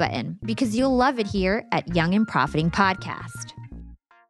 button because you'll love it here at Young and Profiting Podcast.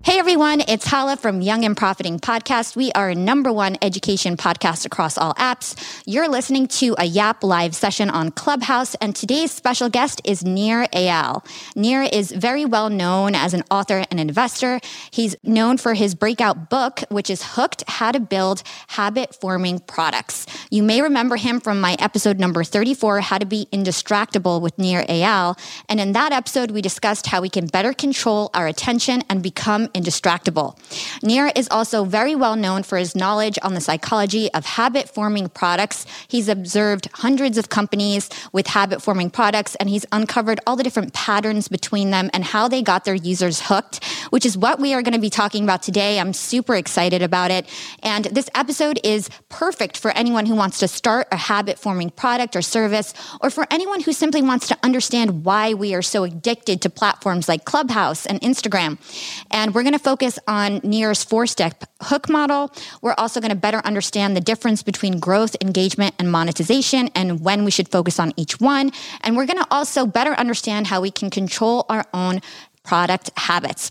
Hey everyone, it's Hala from Young and Profiting Podcast. We are a number one education podcast across all apps. You're listening to a Yap live session on Clubhouse, and today's special guest is Nir Eyal. Nir is very well known as an author and investor. He's known for his breakout book, which is Hooked How to Build Habit Forming Products. You may remember him from my episode number 34, How to Be Indistractable with Nir Eyal. And in that episode, we discussed how we can better control our attention and become indistractable. Nir is also very well known for his knowledge on the psychology of habit forming products. He's observed hundreds of companies with habit forming products and he's uncovered all the different patterns between them and how they got their users hooked, which is what we are going to be talking about today. I'm super excited about it. And this episode is perfect for anyone who wants to start a habit forming product or service, or for anyone who simply wants to understand why we are so addicted to platforms like Clubhouse and Instagram. And we're we're going to focus on Nir's four step hook model. We're also going to better understand the difference between growth, engagement, and monetization and when we should focus on each one. And we're going to also better understand how we can control our own product habits.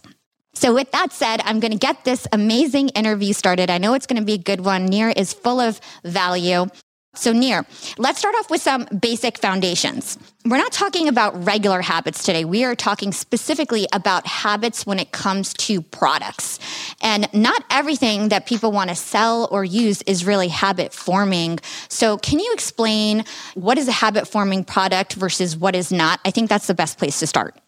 So, with that said, I'm going to get this amazing interview started. I know it's going to be a good one. Nir is full of value. So, Nir, let's start off with some basic foundations. We're not talking about regular habits today. We are talking specifically about habits when it comes to products. And not everything that people want to sell or use is really habit forming. So, can you explain what is a habit forming product versus what is not? I think that's the best place to start.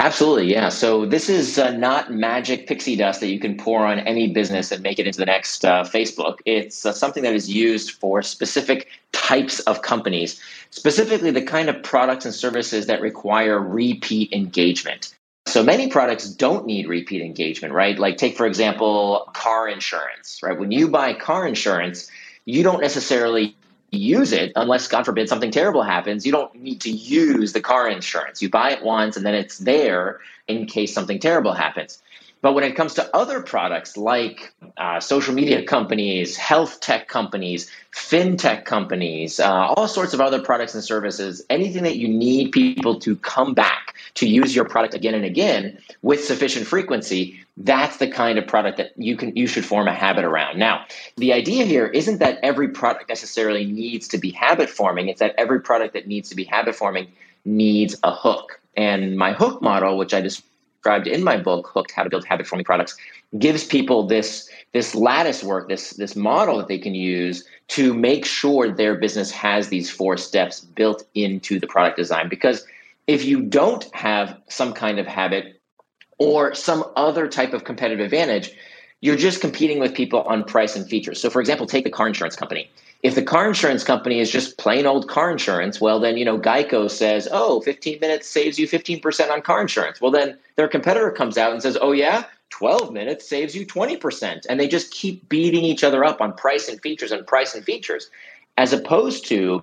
Absolutely, yeah. So this is uh, not magic pixie dust that you can pour on any business and make it into the next uh, Facebook. It's uh, something that is used for specific types of companies, specifically the kind of products and services that require repeat engagement. So many products don't need repeat engagement, right? Like take for example car insurance, right? When you buy car insurance, you don't necessarily use it unless god forbid something terrible happens. You don't need to use the car insurance. You buy it once and then it's there in case something terrible happens but when it comes to other products like uh, social media companies, health tech companies, fintech companies, uh, all sorts of other products and services, anything that you need people to come back to use your product again and again with sufficient frequency, that's the kind of product that you can you should form a habit around. Now, the idea here isn't that every product necessarily needs to be habit forming. It's that every product that needs to be habit forming needs a hook. And my hook model, which I just described in my book, Hooked: How to Build Habit Forming Products, gives people this this lattice work, this this model that they can use to make sure their business has these four steps built into the product design. Because if you don't have some kind of habit or some other type of competitive advantage, you're just competing with people on price and features. So, for example, take the car insurance company if the car insurance company is just plain old car insurance, well, then, you know, Geico says, oh, 15 minutes saves you 15% on car insurance. Well, then their competitor comes out and says, oh, yeah, 12 minutes saves you 20%. And they just keep beating each other up on price and features and price and features, as opposed to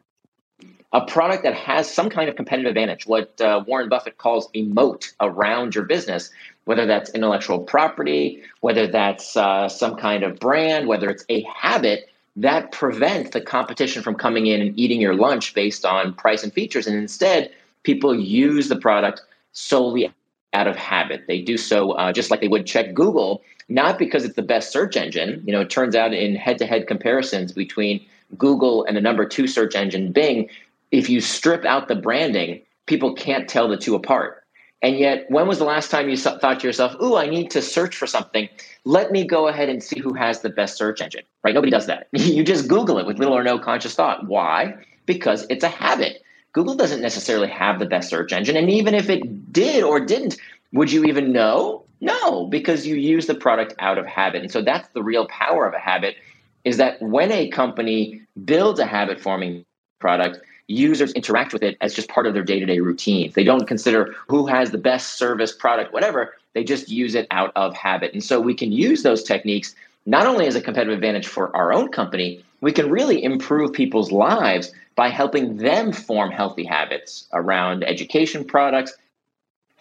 a product that has some kind of competitive advantage, what uh, Warren Buffett calls a moat around your business, whether that's intellectual property, whether that's uh, some kind of brand, whether it's a habit that prevent the competition from coming in and eating your lunch based on price and features. And instead, people use the product solely out of habit. They do so uh, just like they would check Google, not because it's the best search engine. You know, it turns out in head to head comparisons between Google and the number two search engine, Bing, if you strip out the branding, people can't tell the two apart. And yet, when was the last time you thought to yourself, "Ooh, I need to search for something. Let me go ahead and see who has the best search engine." Right? Nobody does that. you just Google it with little or no conscious thought. Why? Because it's a habit. Google doesn't necessarily have the best search engine, and even if it did or didn't, would you even know? No, because you use the product out of habit. And so that's the real power of a habit is that when a company builds a habit forming product, users interact with it as just part of their day-to-day routines. They don't consider who has the best service, product, whatever. They just use it out of habit. And so we can use those techniques not only as a competitive advantage for our own company, we can really improve people's lives by helping them form healthy habits around education products,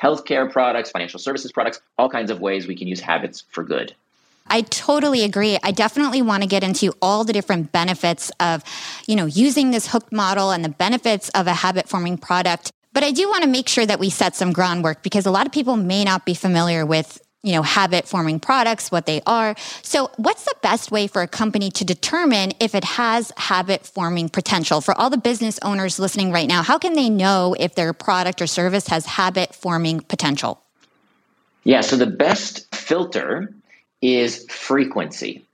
healthcare products, financial services products, all kinds of ways we can use habits for good. I totally agree. I definitely want to get into all the different benefits of, you know, using this hooked model and the benefits of a habit forming product. But I do want to make sure that we set some groundwork because a lot of people may not be familiar with you know habit forming products what they are so what's the best way for a company to determine if it has habit forming potential for all the business owners listening right now how can they know if their product or service has habit forming potential yeah so the best filter is frequency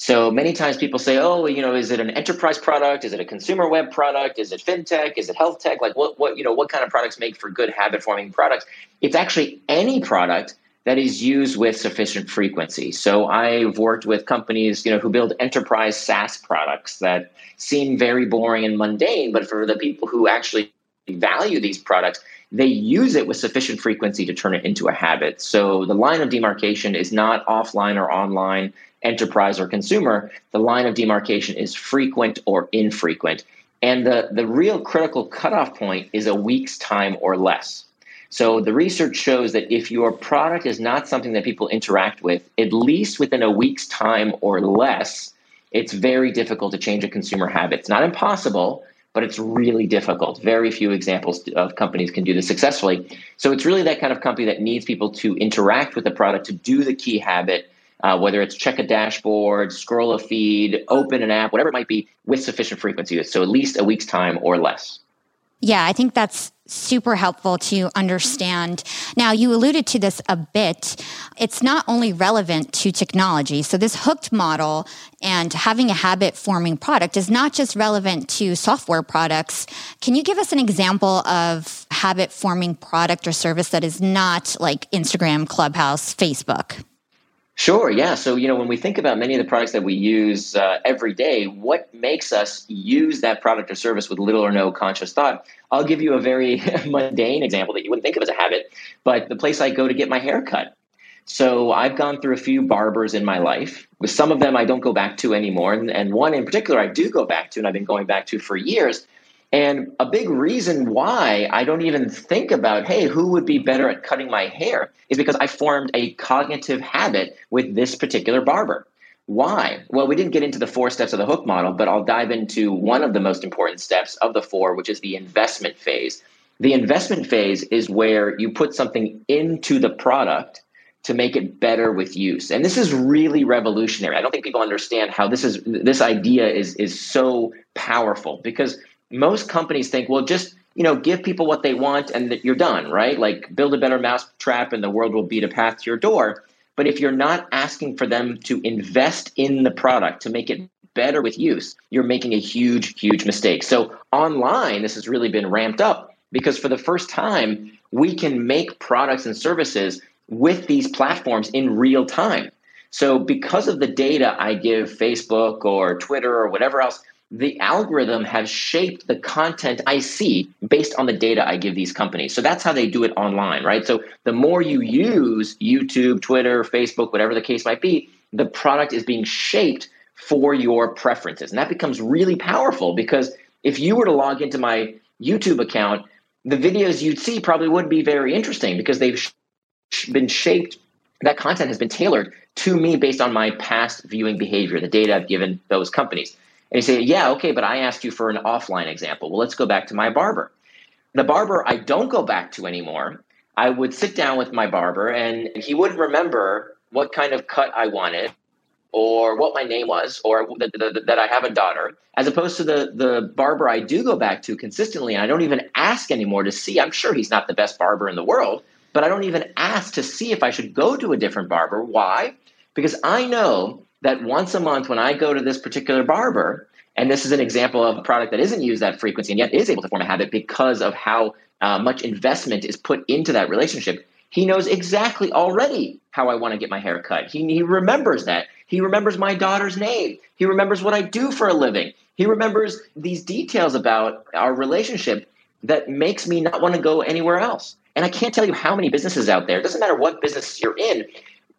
so many times people say, "Oh, you know, is it an enterprise product? Is it a consumer web product? Is it fintech? Is it health tech? Like what what you know, what kind of products make for good habit forming products?" It's actually any product that is used with sufficient frequency. So I've worked with companies, you know, who build enterprise SaaS products that seem very boring and mundane, but for the people who actually value these products, they use it with sufficient frequency to turn it into a habit. So the line of demarcation is not offline or online, enterprise or consumer. The line of demarcation is frequent or infrequent. And the, the real critical cutoff point is a week's time or less. So the research shows that if your product is not something that people interact with, at least within a week's time or less, it's very difficult to change a consumer habit. It's not impossible, but it's really difficult. Very few examples of companies can do this successfully. So it's really that kind of company that needs people to interact with the product to do the key habit, uh, whether it's check a dashboard, scroll a feed, open an app, whatever it might be, with sufficient frequency. So at least a week's time or less. Yeah, I think that's super helpful to understand. Now, you alluded to this a bit. It's not only relevant to technology. So, this hooked model and having a habit forming product is not just relevant to software products. Can you give us an example of habit forming product or service that is not like Instagram, Clubhouse, Facebook? Sure. Yeah. So, you know, when we think about many of the products that we use uh, every day, what makes us use that product or service with little or no conscious thought? I'll give you a very mundane example that you wouldn't think of as a habit, but the place I go to get my hair cut. So, I've gone through a few barbers in my life. With some of them, I don't go back to anymore. And, and one in particular, I do go back to, and I've been going back to for years. And a big reason why I don't even think about, hey, who would be better at cutting my hair is because I formed a cognitive habit with this particular barber. Why? Well, we didn't get into the four steps of the hook model, but I'll dive into one of the most important steps of the four, which is the investment phase. The investment phase is where you put something into the product to make it better with use. And this is really revolutionary. I don't think people understand how this is this idea is is so powerful because most companies think, well, just you know, give people what they want and you're done, right? Like build a better mousetrap and the world will beat a path to your door. But if you're not asking for them to invest in the product to make it better with use, you're making a huge, huge mistake. So online, this has really been ramped up because for the first time, we can make products and services with these platforms in real time. So because of the data I give Facebook or Twitter or whatever else, the algorithm has shaped the content I see based on the data I give these companies. So that's how they do it online, right? So the more you use YouTube, Twitter, Facebook, whatever the case might be, the product is being shaped for your preferences. And that becomes really powerful because if you were to log into my YouTube account, the videos you'd see probably would be very interesting because they've sh- been shaped, that content has been tailored to me based on my past viewing behavior, the data I've given those companies. And you say, yeah, okay, but I asked you for an offline example. Well, let's go back to my barber. The barber I don't go back to anymore. I would sit down with my barber and he wouldn't remember what kind of cut I wanted or what my name was or that I have a daughter, as opposed to the, the barber I do go back to consistently. And I don't even ask anymore to see. I'm sure he's not the best barber in the world, but I don't even ask to see if I should go to a different barber. Why? Because I know that once a month when I go to this particular barber, and this is an example of a product that isn't used that frequency and yet is able to form a habit because of how uh, much investment is put into that relationship. He knows exactly already how I want to get my hair cut. He, he remembers that. He remembers my daughter's name. He remembers what I do for a living. He remembers these details about our relationship that makes me not want to go anywhere else. And I can't tell you how many businesses out there, it doesn't matter what business you're in,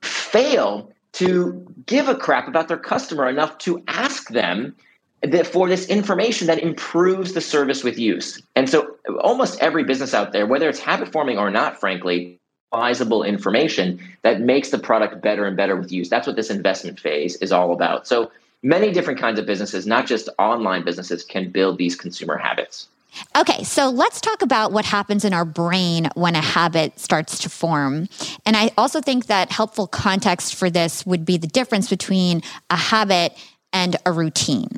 fail to give a crap about their customer enough to ask them that for this information that improves the service with use. And so almost every business out there, whether it's habit forming or not, frankly, advisable information that makes the product better and better with use. That's what this investment phase is all about. So many different kinds of businesses, not just online businesses, can build these consumer habits. Okay, so let's talk about what happens in our brain when a habit starts to form. And I also think that helpful context for this would be the difference between a habit and a routine.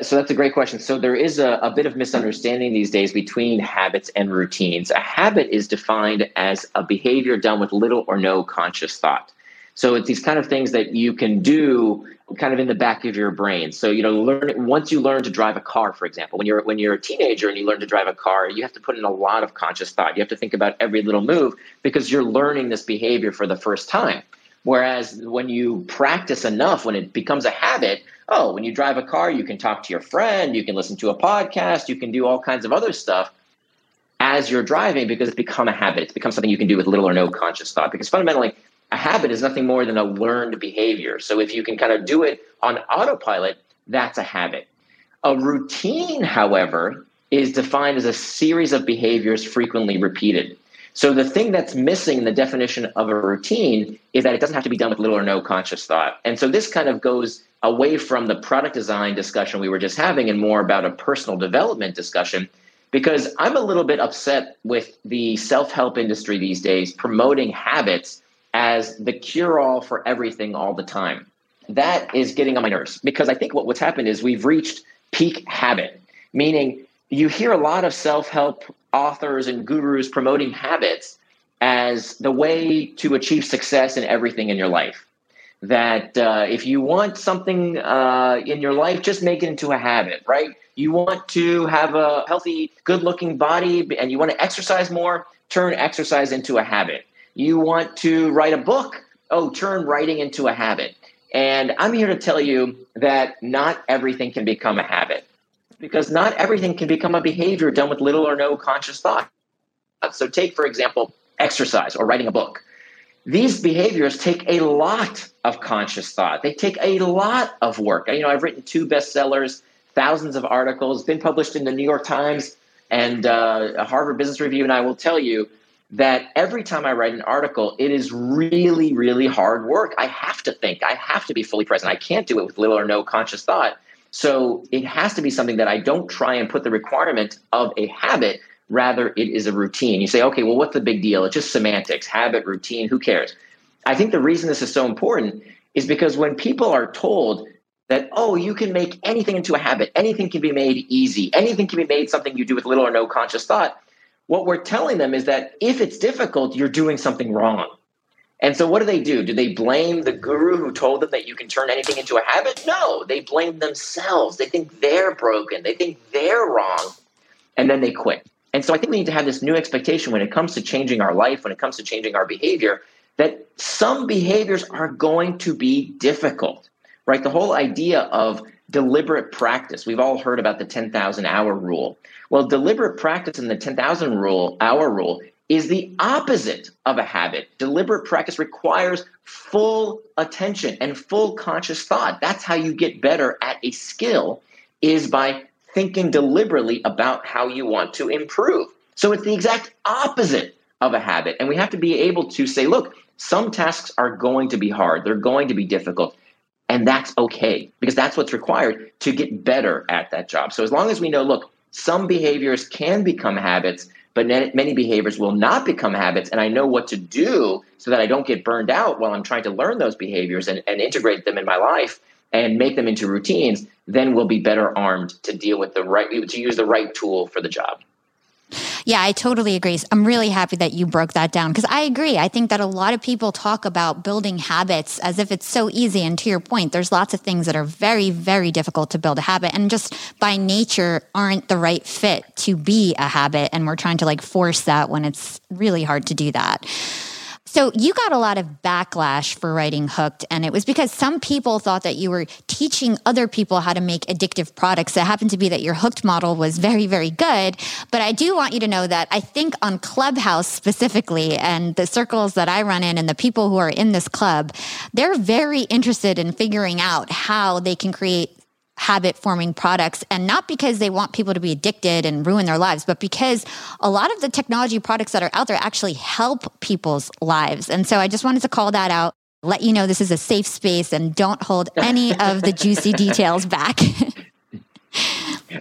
So that's a great question. So there is a, a, bit of misunderstanding these days between habits and routines. A habit is defined as a behavior done with little or no conscious thought. So it's these kind of things that you can do kind of in the back of your brain. So you know, learn once you learn to drive a car, for example, when you're when you're a teenager and you learn to drive a car, you have to put in a lot of conscious thought. You have to think about every little move because you're learning this behavior for the first time. Whereas when you practice enough, when it becomes a habit, oh, when you drive a car, you can talk to your friend, you can listen to a podcast, you can do all kinds of other stuff as you're driving because it's become a habit. It's become something you can do with little or no conscious thought. Because fundamentally, a habit is nothing more than a learned behavior. So if you can kind of do it on autopilot, that's a habit. A routine, however, is defined as a series of behaviors frequently repeated. So the thing that's missing in the definition of a routine is that it doesn't have to be done with little or no conscious thought. And so this kind of goes away from the product design discussion we were just having and more about a personal development discussion because I'm a little bit upset with the self-help industry these days promoting habits as the cure-all for everything all the time. That is getting on my nerves because I think what, what's happened is we've reached peak habit, meaning you hear a lot of self-help authors and gurus promoting habits as the way to achieve success in everything in your life. That uh, if you want something uh, in your life, just make it into a habit, right? You want to have a healthy, good looking body and you want to exercise more, turn exercise into a habit. You want to write a book, oh, turn writing into a habit. And I'm here to tell you that not everything can become a habit because not everything can become a behavior done with little or no conscious thought. So, take, for example, exercise or writing a book. These behaviors take a lot of conscious thought. They take a lot of work. You know, I've written two bestsellers, thousands of articles, been published in the New York Times and uh, Harvard Business Review, and I will tell you that every time I write an article, it is really, really hard work. I have to think. I have to be fully present. I can't do it with little or no conscious thought. So it has to be something that I don't try and put the requirement of a habit, rather, it is a routine. You say, okay, well, what's the big deal? It's just semantics, habit, routine, who cares? I think the reason this is so important is because when people are told that, oh, you can make anything into a habit, anything can be made easy, anything can be made something you do with little or no conscious thought, what we're telling them is that if it's difficult, you're doing something wrong. And so what do they do? Do they blame the guru who told them that you can turn anything into a habit? No, they blame themselves. They think they're broken. They think they're wrong. And then they quit. And so I think we need to have this new expectation when it comes to changing our life, when it comes to changing our behavior, that some behaviors are going to be difficult, right? The whole idea of deliberate practice, we've all heard about the 10,000 hour rule. Well, deliberate practice and the 10,000 rule, hour rule is the opposite of a habit. Deliberate practice requires full attention and full conscious thought. That's how you get better at a skill is by thinking deliberately about how you want to improve. So it's the exact opposite of a habit. And we have to be able to say, look, some tasks are going to be hard. They're going to be difficult. And that's okay because that's what's required to get better at that job. So as long as we know, look, some behaviors can become habits but many behaviors will not become habits. And I know what to do so that I don't get burned out while I'm trying to learn those behaviors and, and integrate them in my life and make them into routines. Then we'll be better armed to deal with the right, to use the right tool for the job. Yeah, I totally agree. I'm really happy that you broke that down because I agree. I think that a lot of people talk about building habits as if it's so easy. And to your point, there's lots of things that are very, very difficult to build a habit and just by nature aren't the right fit to be a habit. And we're trying to like force that when it's really hard to do that. So you got a lot of backlash for writing Hooked, and it was because some people thought that you were teaching other people how to make addictive products. It happened to be that your Hooked model was very, very good. But I do want you to know that I think on Clubhouse specifically, and the circles that I run in, and the people who are in this club, they're very interested in figuring out how they can create habit forming products and not because they want people to be addicted and ruin their lives but because a lot of the technology products that are out there actually help people's lives. And so i just wanted to call that out let you know this is a safe space and don't hold any of the juicy details back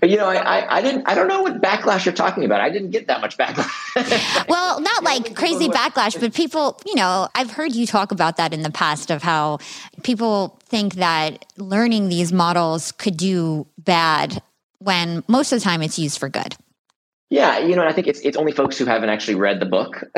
You know, I, I, I, didn't. I don't know what backlash you're talking about. I didn't get that much backlash. well, not like crazy backlash, but people. You know, I've heard you talk about that in the past of how people think that learning these models could do bad when most of the time it's used for good. Yeah, you know, I think it's it's only folks who haven't actually read the book.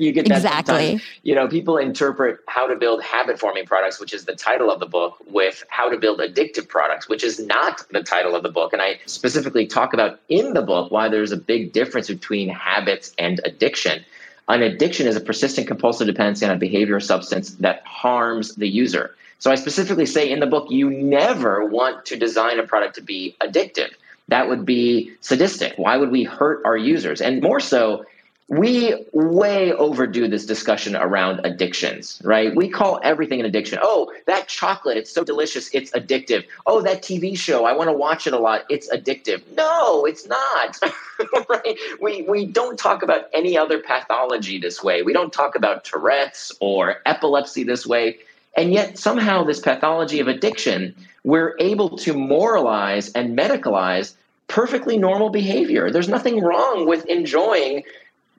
you get that exactly. Sometimes. You know, people interpret how to build habit forming products, which is the title of the book, with how to build addictive products, which is not the title of the book. And I specifically talk about in the book why there's a big difference between habits and addiction. An addiction is a persistent compulsive dependency on a behavior or substance that harms the user. So I specifically say in the book, you never want to design a product to be addictive that would be sadistic. Why would we hurt our users? And more so, we way overdo this discussion around addictions, right? We call everything an addiction. Oh, that chocolate, it's so delicious, it's addictive. Oh, that TV show, I want to watch it a lot, it's addictive. No, it's not. right? We we don't talk about any other pathology this way. We don't talk about Tourette's or epilepsy this way. And yet somehow this pathology of addiction, we're able to moralize and medicalize perfectly normal behavior. There's nothing wrong with enjoying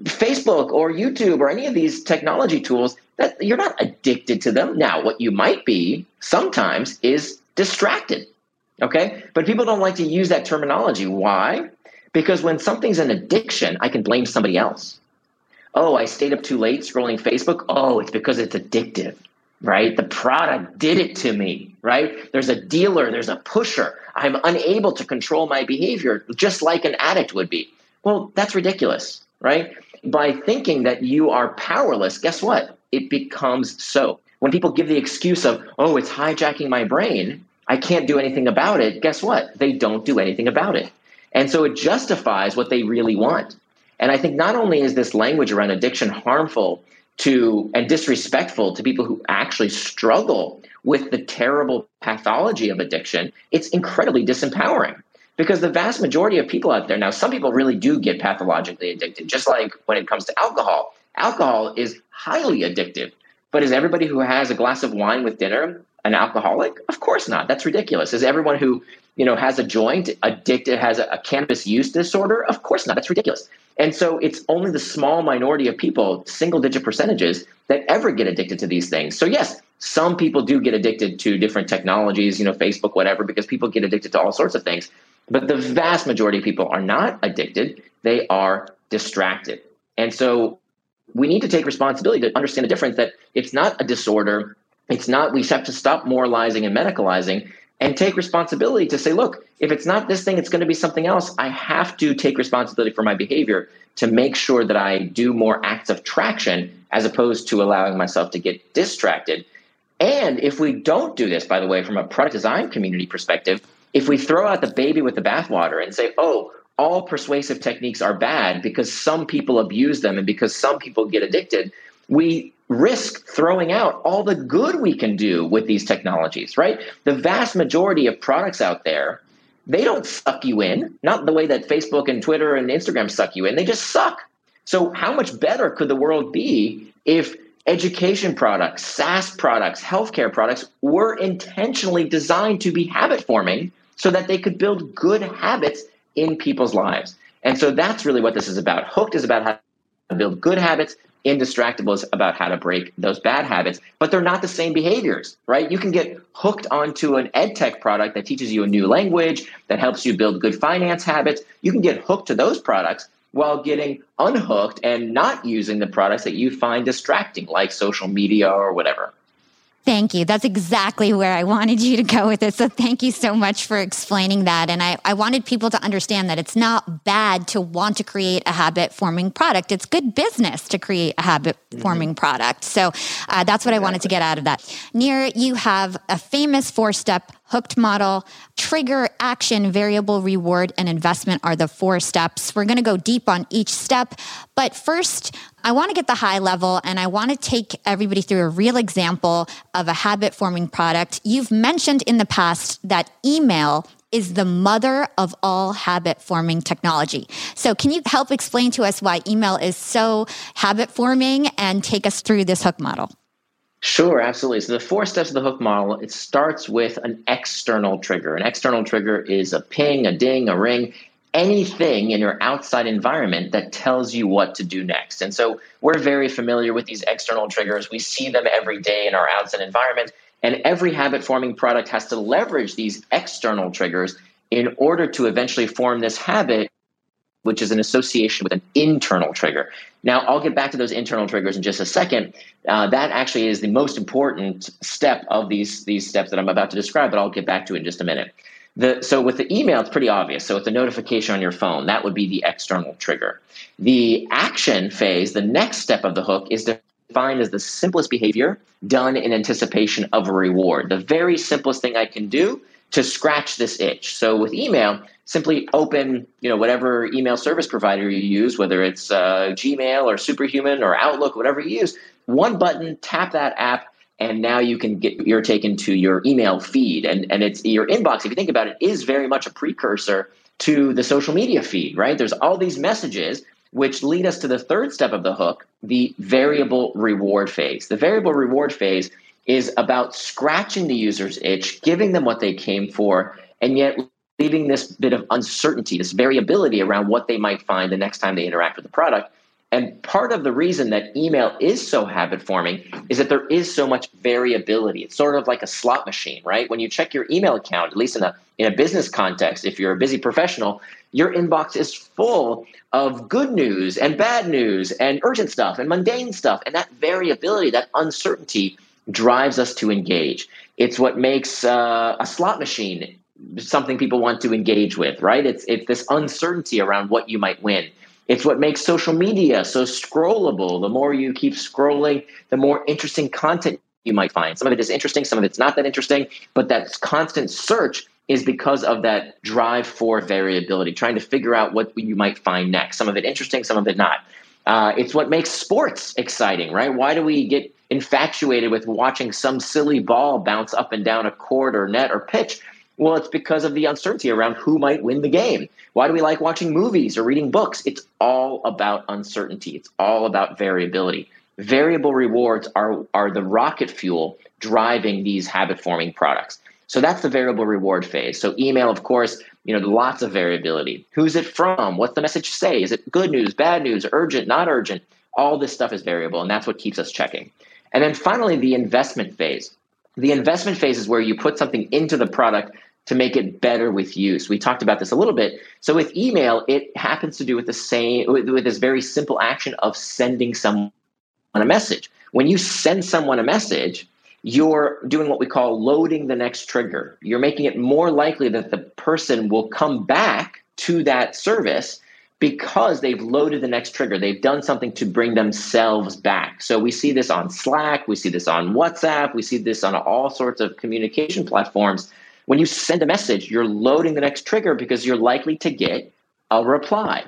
Facebook or YouTube or any of these technology tools that you're not addicted to them. Now, what you might be sometimes is distracted. Okay? But people don't like to use that terminology. Why? Because when something's an addiction, I can blame somebody else. Oh, I stayed up too late scrolling Facebook. Oh, it's because it's addictive, right? The product did it to me, right? There's a dealer, there's a pusher. I'm unable to control my behavior just like an addict would be. Well, that's ridiculous, right? By thinking that you are powerless, guess what? It becomes so. When people give the excuse of, oh, it's hijacking my brain, I can't do anything about it, guess what? They don't do anything about it. And so it justifies what they really want. And I think not only is this language around addiction harmful to and disrespectful to people who actually struggle with the terrible pathology of addiction, it's incredibly disempowering because the vast majority of people out there now, some people really do get pathologically addicted, just like when it comes to alcohol. Alcohol is highly addictive. But is everybody who has a glass of wine with dinner an alcoholic? Of course not. That's ridiculous. Is everyone who you know has a joint addicted has a, a cannabis use disorder? Of course not. That's ridiculous. And so it's only the small minority of people, single digit percentages, that ever get addicted to these things. So yes, some people do get addicted to different technologies, you know, Facebook, whatever, because people get addicted to all sorts of things. But the vast majority of people are not addicted, they are distracted. And so we need to take responsibility to understand the difference that it's not a disorder. It's not, we have to stop moralizing and medicalizing and take responsibility to say, look, if it's not this thing, it's going to be something else. I have to take responsibility for my behavior to make sure that I do more acts of traction as opposed to allowing myself to get distracted and if we don't do this, by the way, from a product design community perspective, if we throw out the baby with the bathwater and say, oh, all persuasive techniques are bad because some people abuse them and because some people get addicted, we risk throwing out all the good we can do with these technologies, right? The vast majority of products out there, they don't suck you in, not the way that Facebook and Twitter and Instagram suck you in, they just suck. So, how much better could the world be if education products, SaaS products, healthcare products were intentionally designed to be habit forming so that they could build good habits in people's lives. And so that's really what this is about. Hooked is about how to build good habits. Indistractable is about how to break those bad habits, but they're not the same behaviors, right? You can get hooked onto an ed tech product that teaches you a new language, that helps you build good finance habits. You can get hooked to those products while getting unhooked and not using the products that you find distracting, like social media or whatever. Thank you. That's exactly where I wanted you to go with it. So thank you so much for explaining that. And I, I wanted people to understand that it's not bad to want to create a habit forming product. It's good business to create a habit forming mm-hmm. product. So uh, that's what exactly. I wanted to get out of that. Nir, you have a famous four step hooked model, trigger, action, variable, reward, and investment are the four steps. We're going to go deep on each step. But first, I want to get the high level and I want to take everybody through a real example of a habit forming product. You've mentioned in the past that email is the mother of all habit forming technology. So, can you help explain to us why email is so habit forming and take us through this hook model? Sure, absolutely. So the four steps of the hook model, it starts with an external trigger. An external trigger is a ping, a ding, a ring, anything in your outside environment that tells you what to do next. And so we're very familiar with these external triggers. We see them every day in our outside environment. And every habit forming product has to leverage these external triggers in order to eventually form this habit which is an association with an internal trigger. Now, I'll get back to those internal triggers in just a second. Uh, that actually is the most important step of these, these steps that I'm about to describe, but I'll get back to in just a minute. The, so with the email, it's pretty obvious. So with the notification on your phone. That would be the external trigger. The action phase, the next step of the hook, is defined as the simplest behavior done in anticipation of a reward. The very simplest thing I can do to scratch this itch. So with email, simply open, you know, whatever email service provider you use, whether it's uh, Gmail or Superhuman or Outlook, whatever you use. One button, tap that app, and now you can get you're taken to your email feed, and and it's your inbox. If you think about it, is very much a precursor to the social media feed, right? There's all these messages which lead us to the third step of the hook, the variable reward phase. The variable reward phase is about scratching the user's itch, giving them what they came for, and yet leaving this bit of uncertainty, this variability around what they might find the next time they interact with the product. And part of the reason that email is so habit forming is that there is so much variability. It's sort of like a slot machine, right? When you check your email account, at least in a in a business context, if you're a busy professional, your inbox is full of good news and bad news and urgent stuff and mundane stuff. And that variability, that uncertainty drives us to engage. It's what makes uh, a slot machine something people want to engage with, right? It's it's this uncertainty around what you might win. It's what makes social media so scrollable. The more you keep scrolling, the more interesting content you might find. Some of it is interesting, some of it's not that interesting, but that constant search is because of that drive for variability, trying to figure out what you might find next. Some of it interesting, some of it not. Uh, it's what makes sports exciting, right? Why do we get infatuated with watching some silly ball bounce up and down a court or net or pitch. Well, it's because of the uncertainty around who might win the game. Why do we like watching movies or reading books? It's all about uncertainty. It's all about variability. Variable rewards are, are the rocket fuel driving these habit forming products. So that's the variable reward phase. So email, of course, you know, lots of variability. Who's it from? What's the message say? Is it good news, bad news, urgent, not urgent? All this stuff is variable, and that's what keeps us checking. And then finally, the investment phase. The investment phase is where you put something into the product to make it better with use. We talked about this a little bit. So with email, it happens to do with the same with, with this very simple action of sending someone a message. When you send someone a message, you're doing what we call loading the next trigger. You're making it more likely that the person will come back to that service because they've loaded the next trigger. They've done something to bring themselves back. So we see this on Slack, we see this on WhatsApp, we see this on all sorts of communication platforms. When you send a message, you're loading the next trigger because you're likely to get a reply.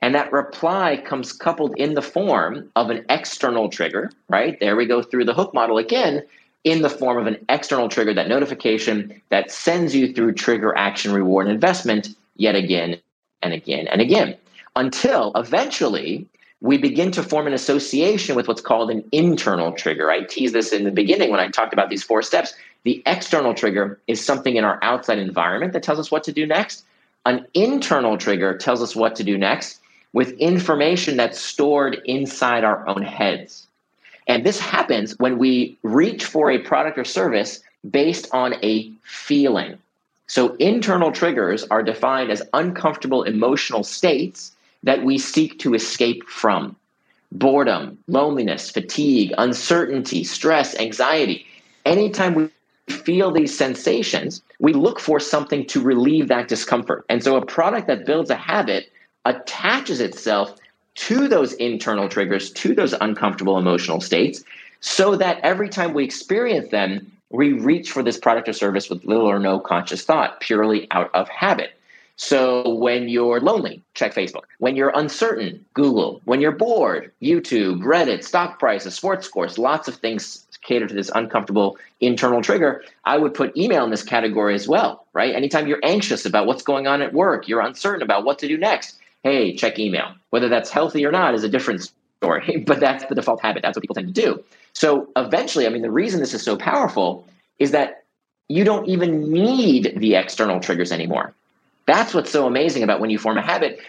And that reply comes coupled in the form of an external trigger, right? There we go through the hook model again, in the form of an external trigger, that notification that sends you through trigger action reward investment yet again and again and again until eventually we begin to form an association with what's called an internal trigger. I teased this in the beginning when I talked about these four steps. The external trigger is something in our outside environment that tells us what to do next. An internal trigger tells us what to do next with information that's stored inside our own heads. And this happens when we reach for a product or service based on a feeling. So, internal triggers are defined as uncomfortable emotional states that we seek to escape from boredom, loneliness, fatigue, uncertainty, stress, anxiety. Anytime we feel these sensations, we look for something to relieve that discomfort. And so a product that builds a habit attaches itself to those internal triggers, to those uncomfortable emotional states, so that every time we experience them, we reach for this product or service with little or no conscious thought, purely out of habit. So when you're lonely, check Facebook. When you're uncertain, Google. When you're bored, YouTube, Reddit, stock prices, sports scores, lots of things cater to this uncomfortable internal trigger. I would put email in this category as well, right? Anytime you're anxious about what's going on at work, you're uncertain about what to do next, hey, check email. Whether that's healthy or not is a different story, but that's the default habit. That's what people tend to do. So eventually, I mean, the reason this is so powerful is that you don't even need the external triggers anymore. That's what's so amazing about when you form a habit.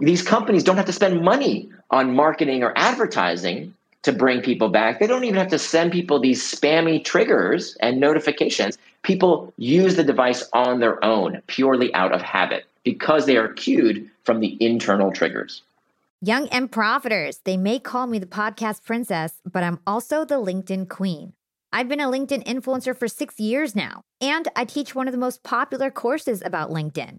These companies don't have to spend money on marketing or advertising to bring people back. They don't even have to send people these spammy triggers and notifications. People use the device on their own, purely out of habit, because they are cued from the internal triggers. Young and profiters, they may call me the podcast princess, but I'm also the LinkedIn queen. I've been a LinkedIn influencer for six years now, and I teach one of the most popular courses about LinkedIn.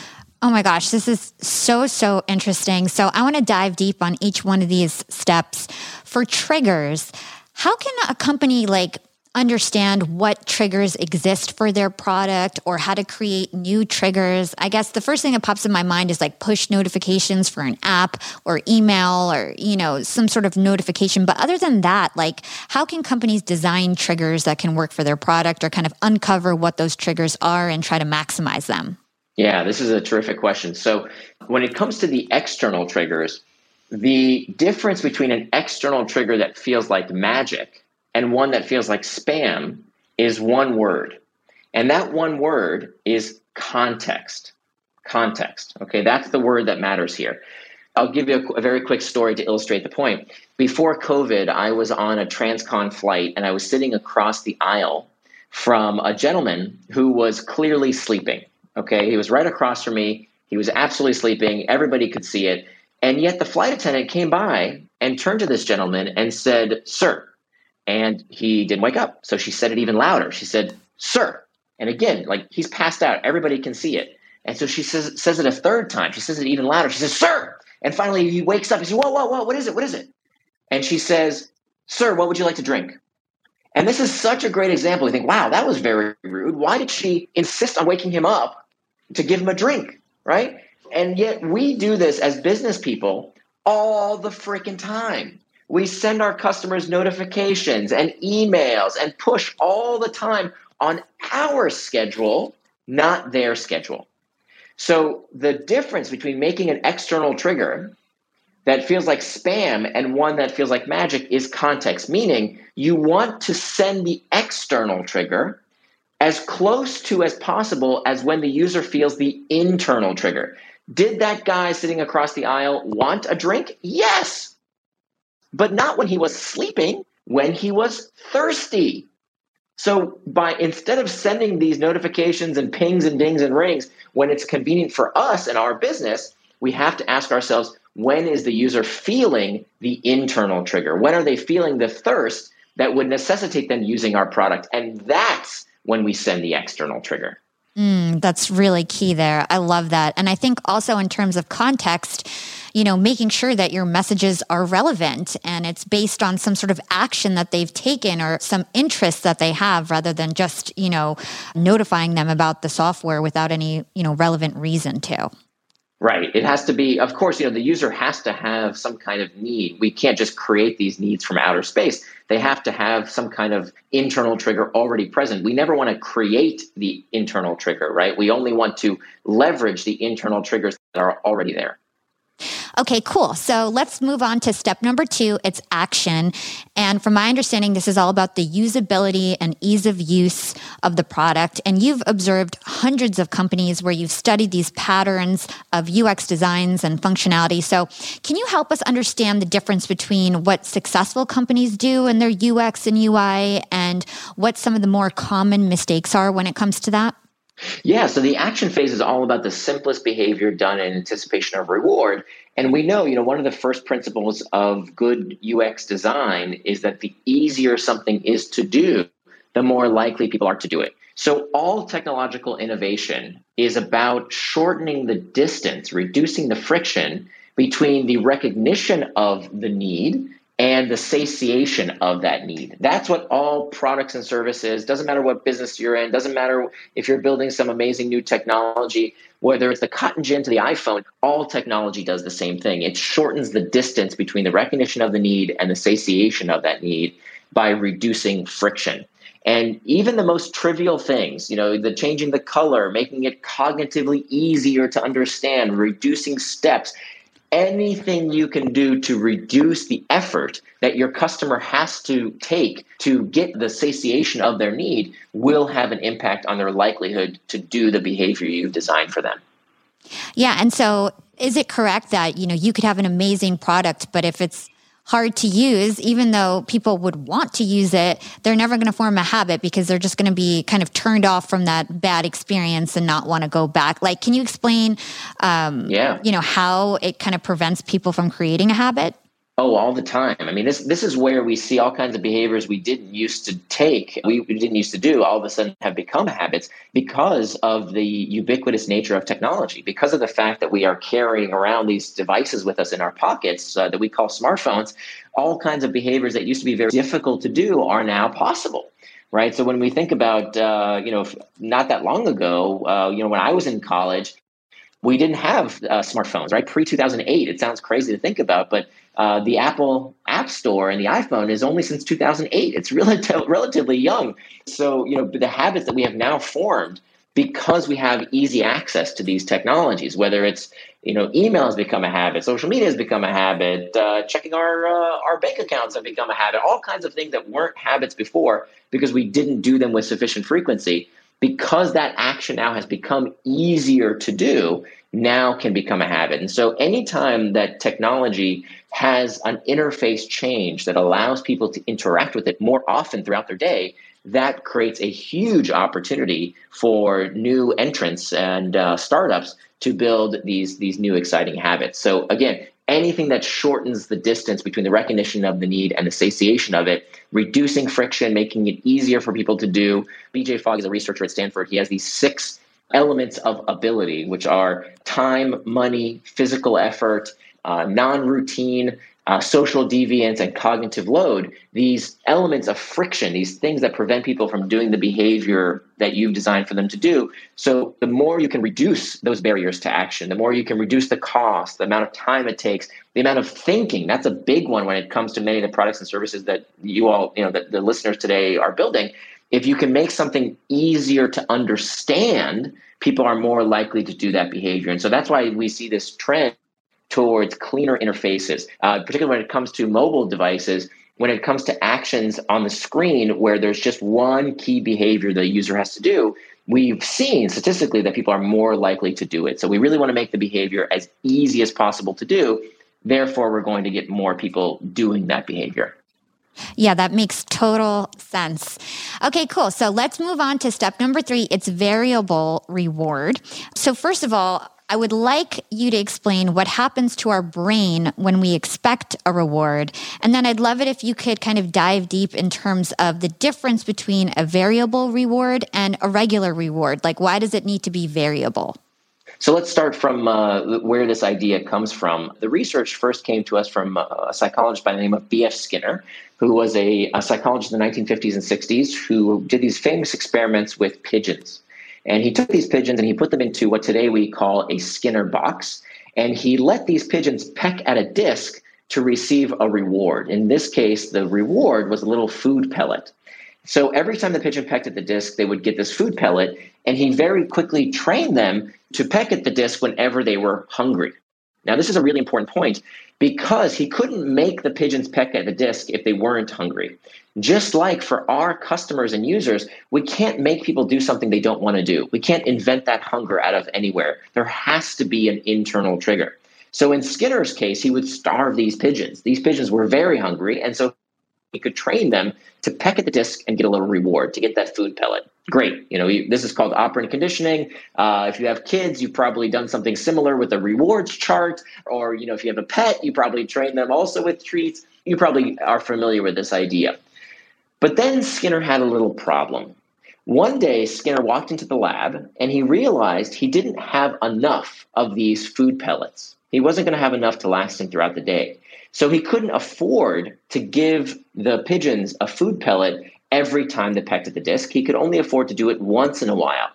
Oh my gosh, this is so, so interesting. So I want to dive deep on each one of these steps. For triggers, how can a company like understand what triggers exist for their product or how to create new triggers. I guess the first thing that pops in my mind is like push notifications for an app or email or, you know, some sort of notification. But other than that, like how can companies design triggers that can work for their product or kind of uncover what those triggers are and try to maximize them? Yeah, this is a terrific question. So, when it comes to the external triggers, the difference between an external trigger that feels like magic and one that feels like spam is one word. And that one word is context. Context. Okay, that's the word that matters here. I'll give you a, a, very quick story to illustrate the point. Before COVID, I was on a transcon flight and I was sitting across the aisle from a gentleman who was clearly sleeping. Okay, he was right across from me. He was absolutely sleeping. Everybody could see it. And yet the flight attendant came by and turned to this gentleman and said, Sir. And he didn't wake up. So she said it even louder. She said, Sir. And again, like he's passed out. Everybody can see it. And so she says, says it a third time. She says it even louder. She says, Sir. And finally he wakes up. He says, Whoa, whoa, whoa, what is it? What is it? And she says, Sir, what would you like to drink? And this is such a great example. You think, wow, that was very rude. Why did she insist on waking him up to give him a drink, right? And yet we do this as business people all the freaking time. We send our customers notifications and emails and push all the time on our schedule, not their schedule. So the difference between making an external trigger that feels like spam and one that feels like magic is context, meaning you want to send the external trigger as close to as possible as when the user feels the internal trigger. Did that guy sitting across the aisle want a drink? Yes. but not when he was sleeping, when he was thirsty. So by instead of sending these notifications and pings and dings and rings when it's convenient for us and our business, we have to ask ourselves when is the user feeling the internal trigger? When are they feeling the thirst that would necessitate them using our product? And that's when we send the external trigger. Mm, that's really key there. I love that. And I think also in terms of context, you know, making sure that your messages are relevant and it's based on some sort of action that they've taken or some interest that they have rather than just, you know, notifying them about the software without any, you know, relevant reason to. Right. It has to be, of course, you know, the user has to have some kind of need. We can't just create these needs from outer space. They have to have some kind of internal trigger already present. We never want to create the internal trigger, right? We only want to leverage the internal triggers that are already there. Okay, cool. So let's move on to step number two. It's action. And from my understanding, this is all about the usability and ease of use of the product. And you've observed hundreds of companies where you've studied these patterns of UX designs and functionality. So can you help us understand the difference between what successful companies do in their UX and UI and what some of the more common mistakes are when it comes to that? Yeah, so the action phase is all about the simplest behavior done in anticipation of reward. And we know, you know, one of the first principles of good UX design is that the easier something is to do, the more likely people are to do it. So all technological innovation is about shortening the distance, reducing the friction between the recognition of the need and the satiation of that need. That's what all products and services, doesn't matter what business you're in, doesn't matter if you're building some amazing new technology, whether it's the cotton gin to the iPhone, all technology does the same thing. It shortens the distance between the recognition of the need and the satiation of that need by reducing friction. And even the most trivial things, you know, the changing the color, making it cognitively easier to understand, reducing steps, anything you can do to reduce the effort that your customer has to take to get the satiation of their need will have an impact on their likelihood to do the behavior you've designed for them. Yeah, and so is it correct that, you know, you could have an amazing product but if it's hard to use, even though people would want to use it, they're never going to form a habit because they're just going to be kind of turned off from that bad experience and not want to go back. Like, can you explain, um, yeah. you know, how it kind of prevents people from creating a habit? Oh, all the time. I mean, this this is where we see all kinds of behaviors we didn't used to take, we, didn't used to do, all of a sudden have become habits because of the ubiquitous nature of technology, because of the fact that we are carrying around these devices with us in our pockets uh, that we call smartphones. All kinds of behaviors that used to be very difficult to do are now possible right? So when we think about, uh, you know, not that long ago, uh, you know, when I was in college, we didn't have uh, smartphones, right? Pre 2008. It sounds crazy to think about, but uh, the Apple App Store and the iPhone is only since 2008. It's relative, relatively young. So, you know, the habits that we have now formed because we have easy access to these technologies, whether it's, you know, email has become a habit, social media has become a habit, uh, checking our, uh, our bank accounts have become a habit, all kinds of things that weren't habits before because we didn't do them with sufficient frequency because that action now has become easier to do, now can become a habit. And so anytime that technology has an interface change that allows people to interact with it more often throughout their day, that creates a huge opportunity for new entrants and uh, startups to build these these new exciting habits. So again, anything that shortens the distance between the recognition of the need and the satiation of it, reducing friction, making it easier for people to do. BJ Fogg is a researcher at Stanford. He has these six elements of ability, which are time, money, physical effort, uh, non routine, uh, social deviance and cognitive load, these elements of friction, these things that prevent people from doing the behavior that you've designed for them to do. So, the more you can reduce those barriers to action, the more you can reduce the cost, the amount of time it takes, the amount of thinking. That's a big one when it comes to many of the products and services that you all, you know, that the listeners today are building. If you can make something easier to understand, people are more likely to do that behavior. And so that's why we see this trend towards cleaner interfaces, uh, particularly when it comes to mobile devices. When it comes to actions on the screen where there's just one key behavior the user has to do, we've seen statistically that people are more likely to do it. So we really want to make the behavior as easy as possible to do. Therefore, we're going to get more people doing that behavior. Yeah, that makes total sense. Okay, cool. So let's move on to step number three. It's variable reward. So, first of all, I would like you to explain what happens to our brain when we expect a reward. And then I'd love it if you could kind of dive deep in terms of the difference between a variable reward and a regular reward. Like, why does it need to be variable? So let's start from uh, where this idea comes from. The research first came to us from a psychologist by the name of B.F. Skinner, who was a, a psychologist in the 1950s and 60s who did these famous experiments with pigeons. And he took these pigeons and he put them into what today we call a Skinner box. And he let these pigeons peck at a disc to receive a reward. In this case, the reward was a little food pellet. So every time the pigeon pecked at the disc, they would get this food pellet, and he very quickly trained them to peck at the disc whenever they were hungry. Now, this is a really important point because he couldn't make the pigeons peck at the disc if they weren't hungry. Just like for our customers and users, we can't make people do something they don't want to do. We can't invent that hunger out of anywhere. There has to be an internal trigger. So in Skinner's case, he would starve these pigeons. These pigeons were very hungry, and so he could train them to peck at the disc and get a little reward to get that food pellet. Great. You know, this is called operant conditioning. Uh, if you have kids, you've probably done something similar with a rewards chart. Or, you know, if you have a pet, you probably train them also with treats. You probably are familiar with this idea. But then Skinner had a little problem. One day, Skinner walked into the lab and he realized he didn't have enough of these food pellets. He wasn't going to have enough to last him throughout the day. So he couldn't afford to give the pigeons a food pellet every time they pecked at the disc. He could only afford to do it once in a while.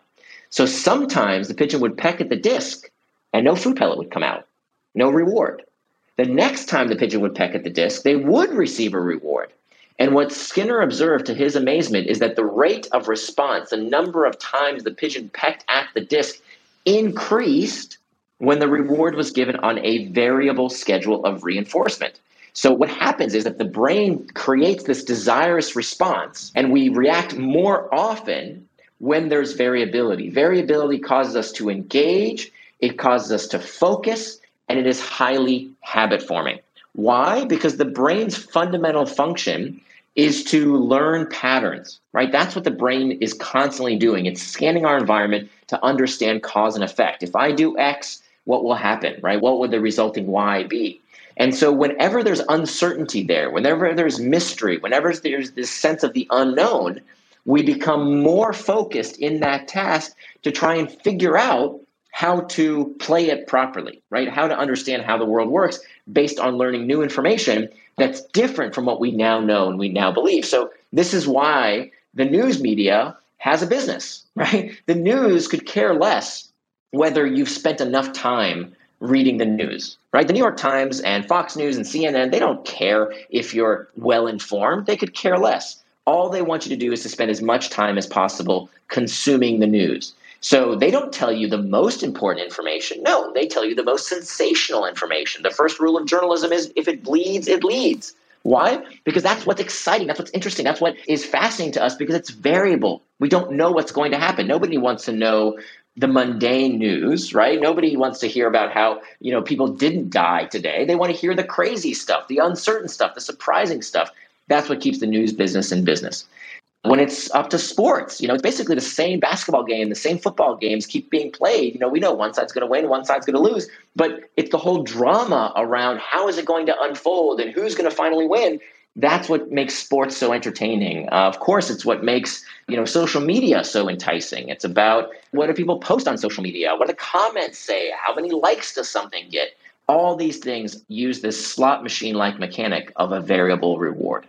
So sometimes the pigeon would peck at the disc and no food pellet would come out, no reward. The next time the pigeon would peck at the disc, they would receive a reward. And what Skinner observed to his amazement is that the rate of response, the number of times the pigeon pecked at the disc, increased when the reward was given on a variable schedule of reinforcement. So, what happens is that the brain creates this desirous response, and we react more often when there's variability. Variability causes us to engage, it causes us to focus, and it is highly habit forming. Why? Because the brain's fundamental function is to learn patterns, right? That's what the brain is constantly doing. It's scanning our environment to understand cause and effect. If I do X, what will happen, right? What would the resulting Y be? And so, whenever there's uncertainty there, whenever there's mystery, whenever there's this sense of the unknown, we become more focused in that task to try and figure out how to play it properly, right? How to understand how the world works based on learning new information that's different from what we now know and we now believe. So, this is why the news media has a business, right? The news could care less whether you've spent enough time reading the news, right? The New York Times and Fox News and CNN, they don't care if you're well informed. They could care less. All they want you to do is to spend as much time as possible consuming the news. So they don't tell you the most important information. No, they tell you the most sensational information. The first rule of journalism is if it bleeds, it leads. Why? Because that's what's exciting. That's what's interesting. That's what is fascinating to us because it's variable. We don't know what's going to happen. Nobody wants to know the mundane news, right? Nobody wants to hear about how, you know, people didn't die today. They want to hear the crazy stuff, the uncertain stuff, the surprising stuff. That's what keeps the news business in business. When it's up to sports, you know, it's basically the same basketball game, the same football games keep being played. You know, we know one side's going to win, one side's going to lose, but it's the whole drama around how is it going to unfold and who's going to finally win that's what makes sports so entertaining. Uh, of course, it's what makes you know social media so enticing. It's about what do people post on social media? What do the comments say? How many likes does something get? All these things use this slot machine-like mechanic of a variable reward.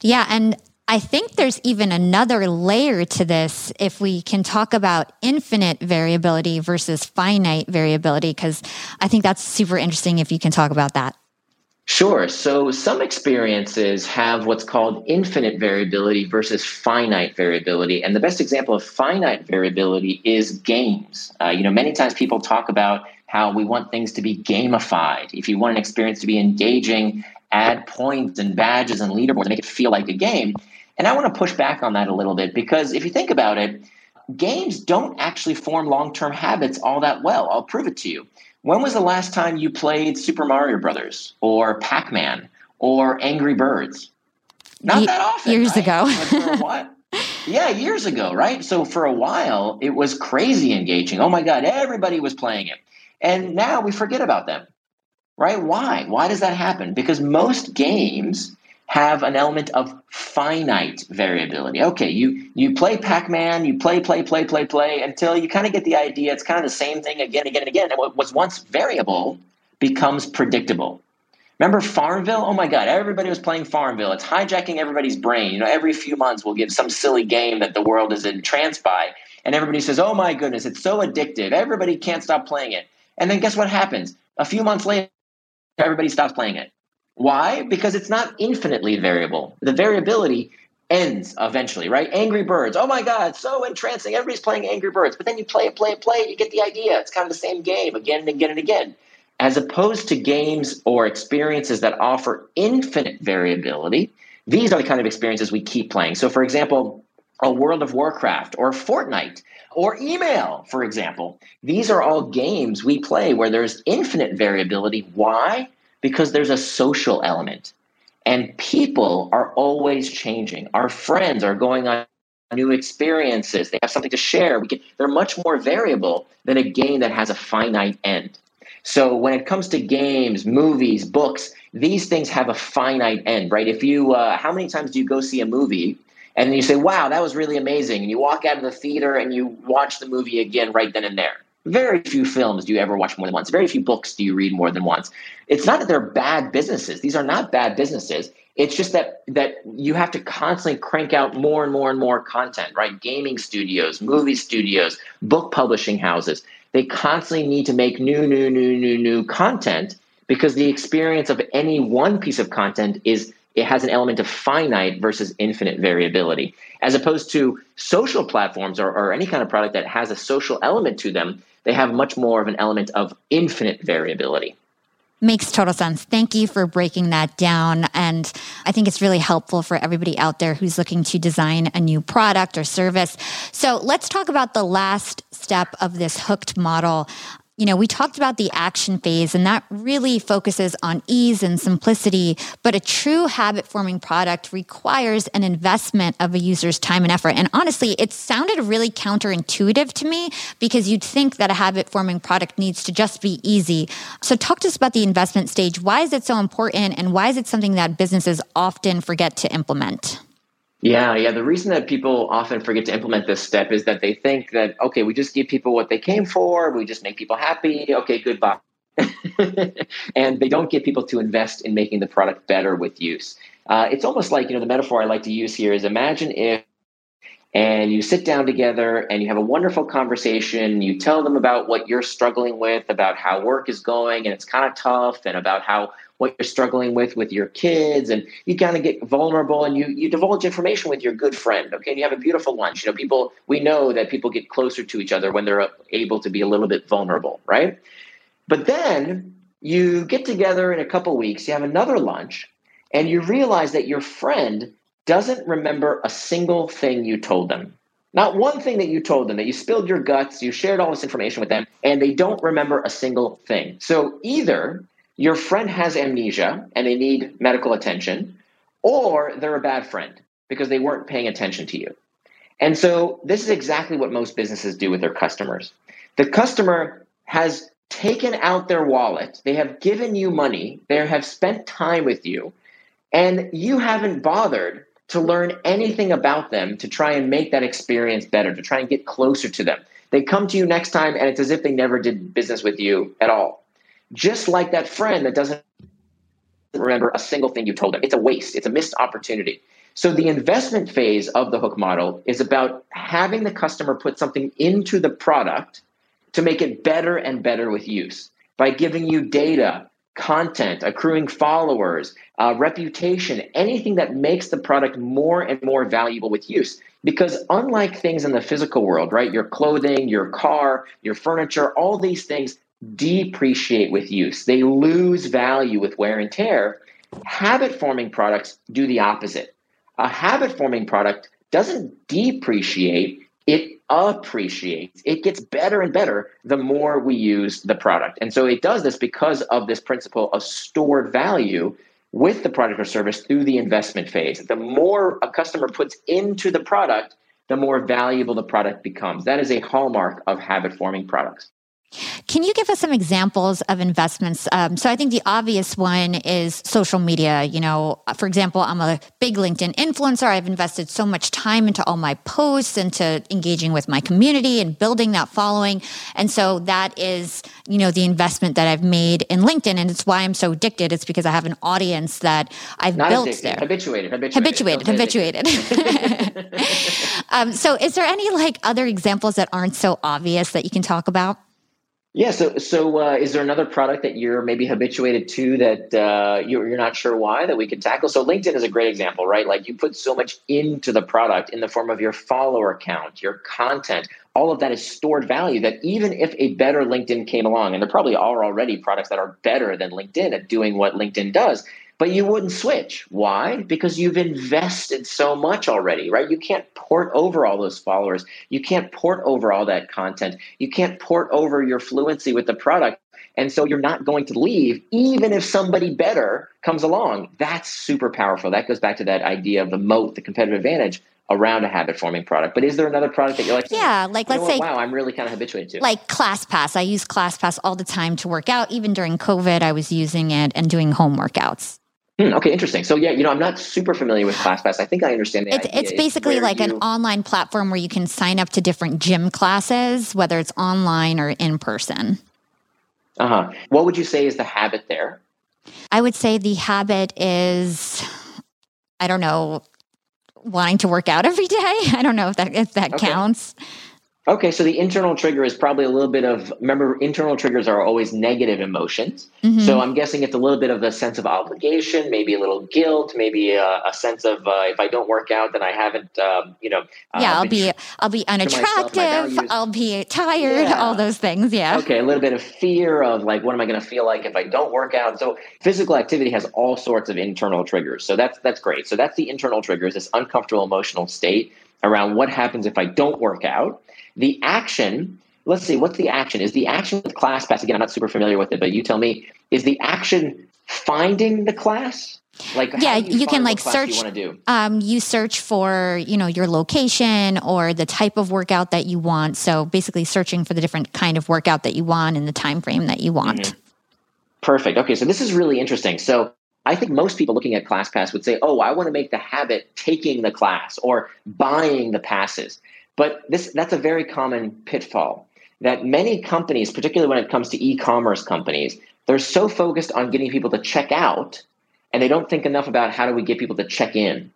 Yeah, and I think there's even another layer to this if we can talk about infinite variability versus finite variability, because I think that's super interesting if you can talk about that. Sure. So some experiences have what's called infinite variability versus finite variability. And the best example of finite variability is games. Uh, you know, many times people talk about how we want things to be gamified. If you want an experience to be engaging, add points and badges and leaderboards and make it feel like a game. And I want to push back on that a little bit because if you think about it, games don't actually form long term habits all that well. I'll prove it to you. When was the last time you played Super Mario Brothers or Pac Man or Angry Birds? Not that often. Years right? ago. a while, yeah, years ago, right? So for a while, it was crazy engaging. Oh my God, everybody was playing it. And now we forget about them, right? Why? Why does that happen? Because most games have an element of finite variability. Okay, you you play Pac-Man, you play, play, play, play, play until you kind of get the idea. It's kind of the same thing again, again, and again. And what was once variable becomes predictable. Remember Farmville? Oh my God, everybody was playing Farmville. It's hijacking everybody's brain. You know, every few months we'll get some silly game that the world is entranced by, and everybody says, "Oh my goodness, it's so addictive. Everybody can't stop playing it." And then guess what happens? A few months later, everybody stops playing it. Why? Because it's not infinitely variable. The variability ends eventually, right? Angry Birds. Oh my God, so entrancing. Everybody's playing Angry Birds. But then you play it, play it, play it. You get the idea. It's kind of the same game again and again and again. As opposed to games or experiences that offer infinite variability, these are the kind of experiences we keep playing. So, for example, a World of Warcraft or Fortnite or email, for example. These are all games we play where there's infinite variability. Why? Because there's a social element. And people are always changing. Our friends are going on new experiences. They have something to share. We can, they're much more variable than a game that has a finite end. So when it comes to games, movies, books, these things have a finite end, right? If you, uh, how many times do you go see a movie and you say, "Wow, that was really amazing," and you walk out of the theater and you watch the movie again right then and there? Very few films do you ever watch more than once. Very few books do you read more than once. It's not that they're bad businesses. These are not bad businesses. It's just that that you have to constantly crank out more and more and more content, right? Gaming studios, movie studios, book publishing houses. They constantly need to make new, new, new, new, new content because the experience of any one piece of content is it has an element of finite versus infinite variability as opposed to social platforms or, or any kind of product that has a social element to them they have much more of an element of infinite variability. Makes total sense. Thank you for breaking that down. And I think it's really helpful for everybody out there who's looking to design a new product or service. So let's talk about the last step of this hooked model you know, we talked about the action phase, and that really focuses on ease and simplicity. But a true habit forming product requires an investment of a user's time and effort. And honestly, it sounded really counterintuitive to me because you'd think that a habit forming product needs to just be easy. So, talk to us about the investment stage. Why is it so important, and why is it something that businesses often forget to implement? Yeah, yeah. The reason that people often forget to implement this step is that they think that, okay, we just give people what they came for, we just make people happy, okay, goodbye. and they don't get people to invest in making the product better with use. Uh, it's almost like, you know, the metaphor I like to use here is imagine if and you sit down together and you have a wonderful conversation. You tell them about what you're struggling with, about how work is going, and it's kind of tough, and about how what you're struggling with with your kids, and you kind of get vulnerable and you you divulge information with your good friend. Okay, and you have a beautiful lunch. You know, people we know that people get closer to each other when they're able to be a little bit vulnerable, right? But then you get together in a couple weeks, you have another lunch, and you realize that your friend doesn't remember a single thing you told them. Not one thing that you told them, that you spilled your guts, you shared all this information with them, and they don't remember a single thing. So either your friend has amnesia and they need medical attention, or they're a bad friend because they weren't paying attention to you. And so this is exactly what most businesses do with their customers. The customer has taken out their wallet, they have given you money, they have spent time with you, and you haven't bothered to learn anything about them to try and make that experience better, to try and get closer to them. They come to you next time and it's as if they never did business with you at all. Just like that friend that doesn't remember a single thing you told them. It's a waste, it's a missed opportunity. So the investment phase of the hook model is about having the customer put something into the product to make it better and better with use by giving you data, content, accruing followers, uh, reputation, anything that makes the product more and more valuable with use. Because unlike things in the physical world, right, your clothing, your car, your furniture, all these things depreciate with use. They lose value with wear and tear. Habit forming products do the opposite. A habit forming product doesn't depreciate, it appreciates. It gets better and better the more we use the product. And so it does this because of this principle of stored value with the product or service through the investment phase. The more a customer puts into the product, the more valuable the product becomes. That is a hallmark of habit forming products. Can you give us some examples of investments? Um, so I think the obvious one is social media. You know, for example, I'm a big LinkedIn influencer. I've invested so much time into all my posts, into engaging with my community and building that following. And so that is, you know, the investment that I've made in LinkedIn. And it's why I'm so addicted. It's because I have an audience that I've Not built addicted, there. Habituated, habituated. Habituated, habituated. um, so is there any like other examples that aren't so obvious that you can talk about? Yeah. So, so uh, is there another product that you're maybe habituated to that uh, you're, you're not sure why that we could tackle? So, LinkedIn is a great example, right? Like you put so much into the product in the form of your follower count, your content. All of that is stored value that even if a better LinkedIn came along, and there probably are already products that are better than LinkedIn at doing what LinkedIn does, but you wouldn't switch. Why? Because you've invested so much already, right? You can't port over all those followers. You can't port over all that content. You can't port over your fluency with the product. And so you're not going to leave, even if somebody better comes along. That's super powerful. That goes back to that idea of the moat, the competitive advantage around a habit forming product. But is there another product that you're like, yeah, like let's say, wow, I'm really kind of habituated to? Like ClassPass. I use ClassPass all the time to work out. Even during COVID, I was using it and doing home workouts. Hmm, okay, interesting. So yeah, you know, I'm not super familiar with ClassPass. I think I understand the it's. It's basically like you... an online platform where you can sign up to different gym classes, whether it's online or in person. Uh huh. What would you say is the habit there? I would say the habit is, I don't know, wanting to work out every day. I don't know if that if that okay. counts. Okay, so the internal trigger is probably a little bit of remember internal triggers are always negative emotions. Mm-hmm. So I'm guessing it's a little bit of a sense of obligation, maybe a little guilt, maybe a, a sense of uh, if I don't work out, then I haven't, um, you know. Uh, yeah, I'll be I'll be unattractive. Myself, I'll be tired. Yeah. All those things. Yeah. Okay, a little bit of fear of like what am I going to feel like if I don't work out. So physical activity has all sorts of internal triggers. So that's that's great. So that's the internal triggers. This uncomfortable emotional state around what happens if I don't work out the action, let's see, what's the action? Is the action with ClassPass, again, I'm not super familiar with it, but you tell me, is the action finding the class? Like yeah, you, you can like search. You, do? um, you search for you know your location or the type of workout that you want. So basically, searching for the different kind of workout that you want and the time frame that you want. Mm-hmm. Perfect. Okay, so this is really interesting. So I think most people looking at ClassPass would say, "Oh, I want to make the habit taking the class or buying the passes." But this that's a very common pitfall that many companies, particularly when it comes to e-commerce companies, they're so focused on getting people to check out and they don't think enough about how do we get people to check in.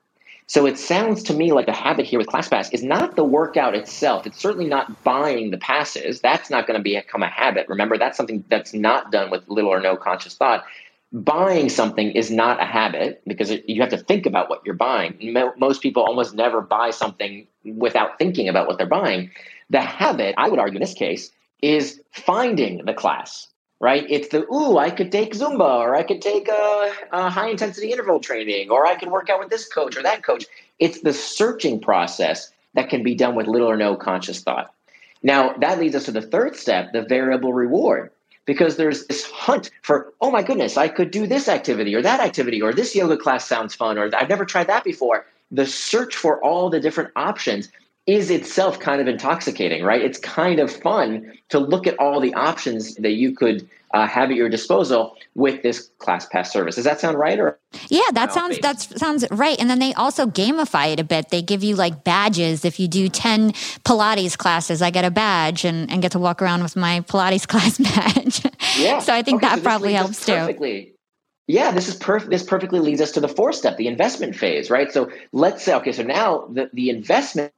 So it sounds to me like the habit here with ClassPass is not the workout itself. It's certainly not buying the passes. That's not going to become a habit. Remember, that's something that's not done with little or no conscious thought buying something is not a habit because it, you have to think about what you're buying. Most people almost never buy something without thinking about what they're buying. The habit, I would argue in this case, is finding the class, right? It's the, ooh, I could take Zumba or I could take a, a high intensity interval training or I can work out with this coach or that coach. It's the searching process that can be done with little or no conscious thought. Now, that leads us to the third step, the variable reward because there's this hunt for, oh my goodness, I could do this activity or that activity or this yoga class sounds fun or I've never tried that before. The search for all the different options is itself kind of intoxicating, right? It's kind of fun to look at all the options that you could uh, have at your disposal with this ClassPass service. Does that sound right? Or yeah, that sounds that sounds right. And then they also gamify it a bit. They give you like badges. If you do ten Pilates classes, I get a badge and, and get to walk around with my Pilates class badge. Yeah. so I think okay, that so probably helps too. Yeah, this is perfect. This perfectly leads us to the fourth step, the investment phase, right? So let's say, okay, so now the, the investment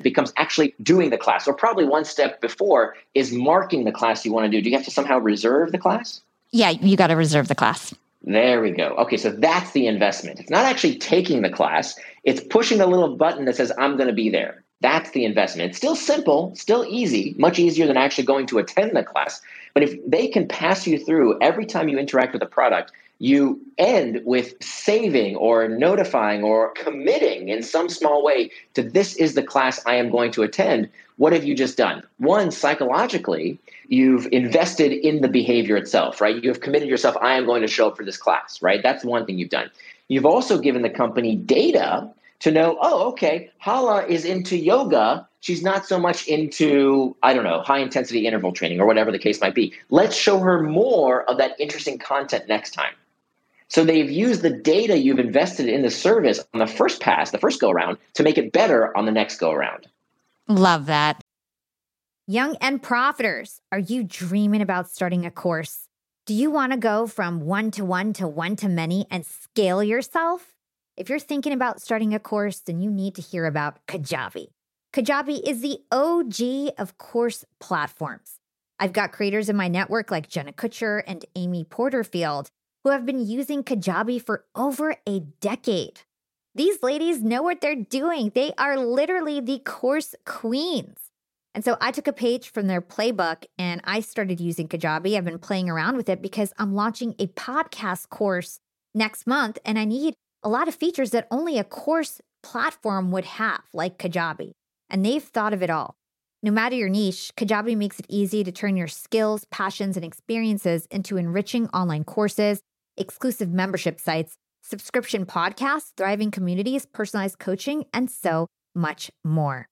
becomes actually doing the class, or probably one step before is marking the class you want to do. Do you have to somehow reserve the class? Yeah, you got to reserve the class. There we go. Okay, so that's the investment. It's not actually taking the class, it's pushing the little button that says, I'm going to be there. That's the investment. It's still simple, still easy, much easier than actually going to attend the class. But if they can pass you through every time you interact with a product, you end with saving or notifying or committing in some small way to this is the class I am going to attend. What have you just done? One, psychologically, you've invested in the behavior itself, right? You have committed yourself, I am going to show up for this class, right? That's one thing you've done. You've also given the company data to know, oh, okay, Hala is into yoga. She's not so much into, I don't know, high intensity interval training or whatever the case might be. Let's show her more of that interesting content next time. So they've used the data you've invested in the service on the first pass, the first go around, to make it better on the next go around. Love that. Young and profiters, are you dreaming about starting a course? Do you want to go from one to one to one to many and scale yourself? If you're thinking about starting a course, then you need to hear about Kajabi. Kajabi is the OG of course platforms. I've got creators in my network like Jenna Kutcher and Amy Porterfield who have been using Kajabi for over a decade. These ladies know what they're doing. They are literally the course queens. And so I took a page from their playbook and I started using Kajabi. I've been playing around with it because I'm launching a podcast course next month and I need a lot of features that only a course platform would have, like Kajabi. And they've thought of it all. No matter your niche, Kajabi makes it easy to turn your skills, passions, and experiences into enriching online courses exclusive membership sites, subscription podcasts, thriving communities, personalized coaching, and so much more.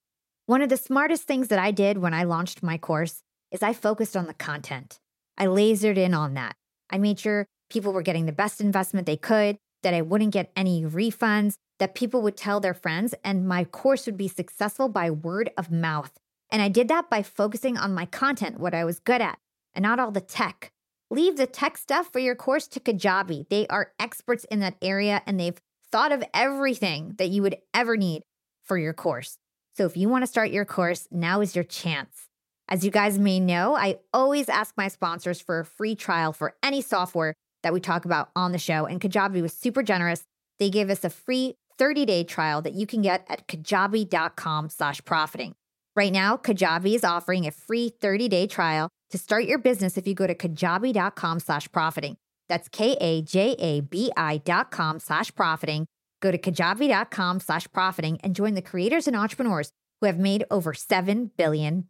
One of the smartest things that I did when I launched my course is I focused on the content. I lasered in on that. I made sure people were getting the best investment they could, that I wouldn't get any refunds, that people would tell their friends, and my course would be successful by word of mouth. And I did that by focusing on my content, what I was good at, and not all the tech. Leave the tech stuff for your course to Kajabi. They are experts in that area and they've thought of everything that you would ever need for your course. So if you want to start your course, now is your chance. As you guys may know, I always ask my sponsors for a free trial for any software that we talk about on the show. And Kajabi was super generous. They gave us a free 30-day trial that you can get at kajabi.com slash profiting. Right now, Kajabi is offering a free 30-day trial to start your business if you go to kajabi.com slash profiting. That's K-A-J-A-B-I dot com slash profiting. Go to kajabi.com slash profiting and join the creators and entrepreneurs who have made over $7 billion.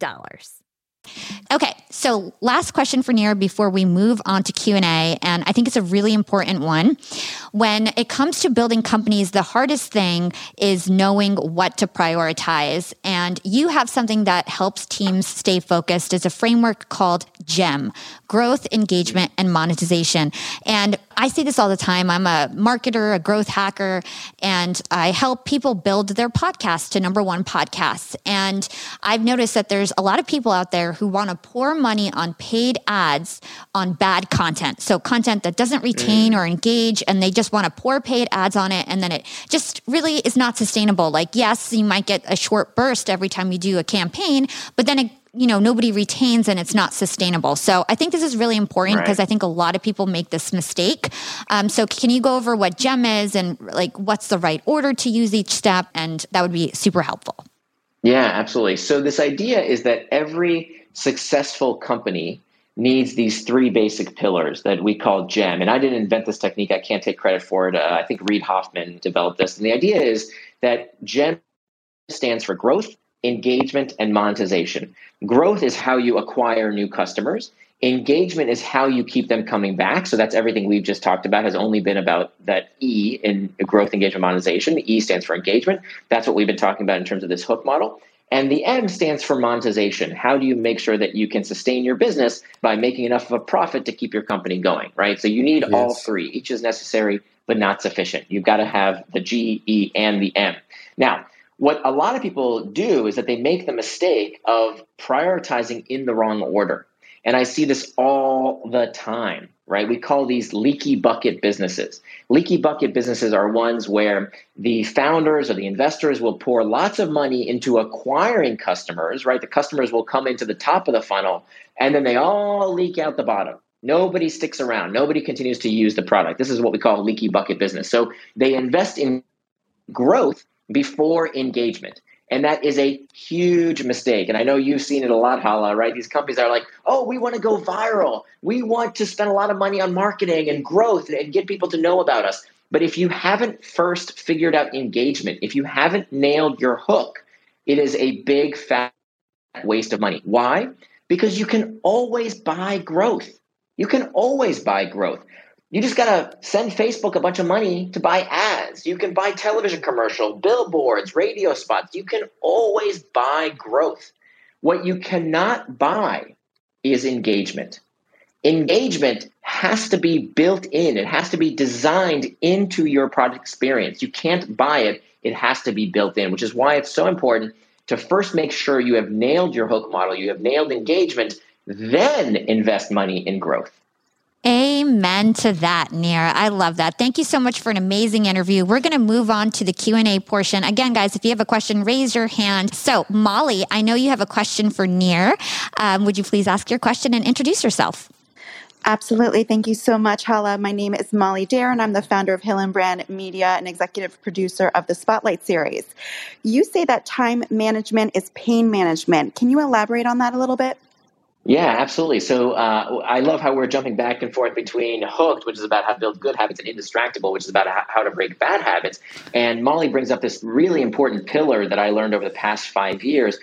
Okay, so last question for Nir before we move on to Q&A and I think it's a really important one. When it comes to building companies, the hardest thing is knowing what to prioritize and you have something that helps teams stay focused is a framework called GEM, growth, engagement and monetization. And I say this all the time. I'm a marketer, a growth hacker, and I help people build their podcast to number one podcasts. And I've noticed that there's a lot of people out there who want to pour money on paid ads on bad content. So content that doesn't retain or engage, and they just want to pour paid ads on it. And then it just really is not sustainable. Like, yes, you might get a short burst every time you do a campaign, but then it you know nobody retains and it's not sustainable so i think this is really important because right. i think a lot of people make this mistake um, so can you go over what gem is and like what's the right order to use each step and that would be super helpful yeah absolutely so this idea is that every successful company needs these three basic pillars that we call gem and i didn't invent this technique i can't take credit for it uh, i think reid hoffman developed this and the idea is that gem stands for growth engagement and monetization. Growth is how you acquire new customers. Engagement is how you keep them coming back. So that's everything we've just talked about has only been about that E in growth, engagement, monetization. The E stands for engagement. That's what we've been talking about in terms of this hook model. And the M stands for monetization. How do you make sure that you can sustain your business by making enough of a profit to keep your company going, right? So you need yes. all three. Each is necessary, but not sufficient. You've got to have the G, E, and the M. Now, what a lot of people do is that they make the mistake of prioritizing in the wrong order. And I see this all the time, right? We call these leaky bucket businesses. Leaky bucket businesses are ones where the founders or the investors will pour lots of money into acquiring customers, right? The customers will come into the top of the funnel and then they all leak out the bottom. Nobody sticks around. Nobody continues to use the product. This is what we call leaky bucket business. So they invest in growth before engagement. And that is a huge mistake. And I know you've seen it a lot, Hala, right? These companies are like, oh, we want to go viral. We want to spend a lot of money on marketing and growth and get people to know about us. But if you haven't first figured out engagement, if you haven't nailed your hook, it is a big fat waste of money. Why? Because you can always buy growth. You can always buy growth. You just got to send Facebook a bunch of money to buy ads. You can buy television commercial, billboards, radio spots. You can always buy growth. What you cannot buy is engagement. Engagement has to be built in, it has to be designed into your product experience. You can't buy it, it has to be built in, which is why it's so important to first make sure you have nailed your hook model, you have nailed engagement, then invest money in growth. Amen to that, Nir. I love that. Thank you so much for an amazing interview. We're going to move on to the Q&A portion. Again, guys, if you have a question, raise your hand. So, Molly, I know you have a question for Nir. Um, would you please ask your question and introduce yourself? Absolutely. Thank you so much, Hala. My name is Molly Dare, and I'm the founder of Hillenbrand Media and executive producer of the Spotlight series. You say that time management is pain management. Can you elaborate on that a little bit? Yeah, absolutely. So uh, I love how we're jumping back and forth between Hooked, which is about how to build good habits, and Indistractable, which is about how to break bad habits. And Molly brings up this really important pillar that I learned over the past five years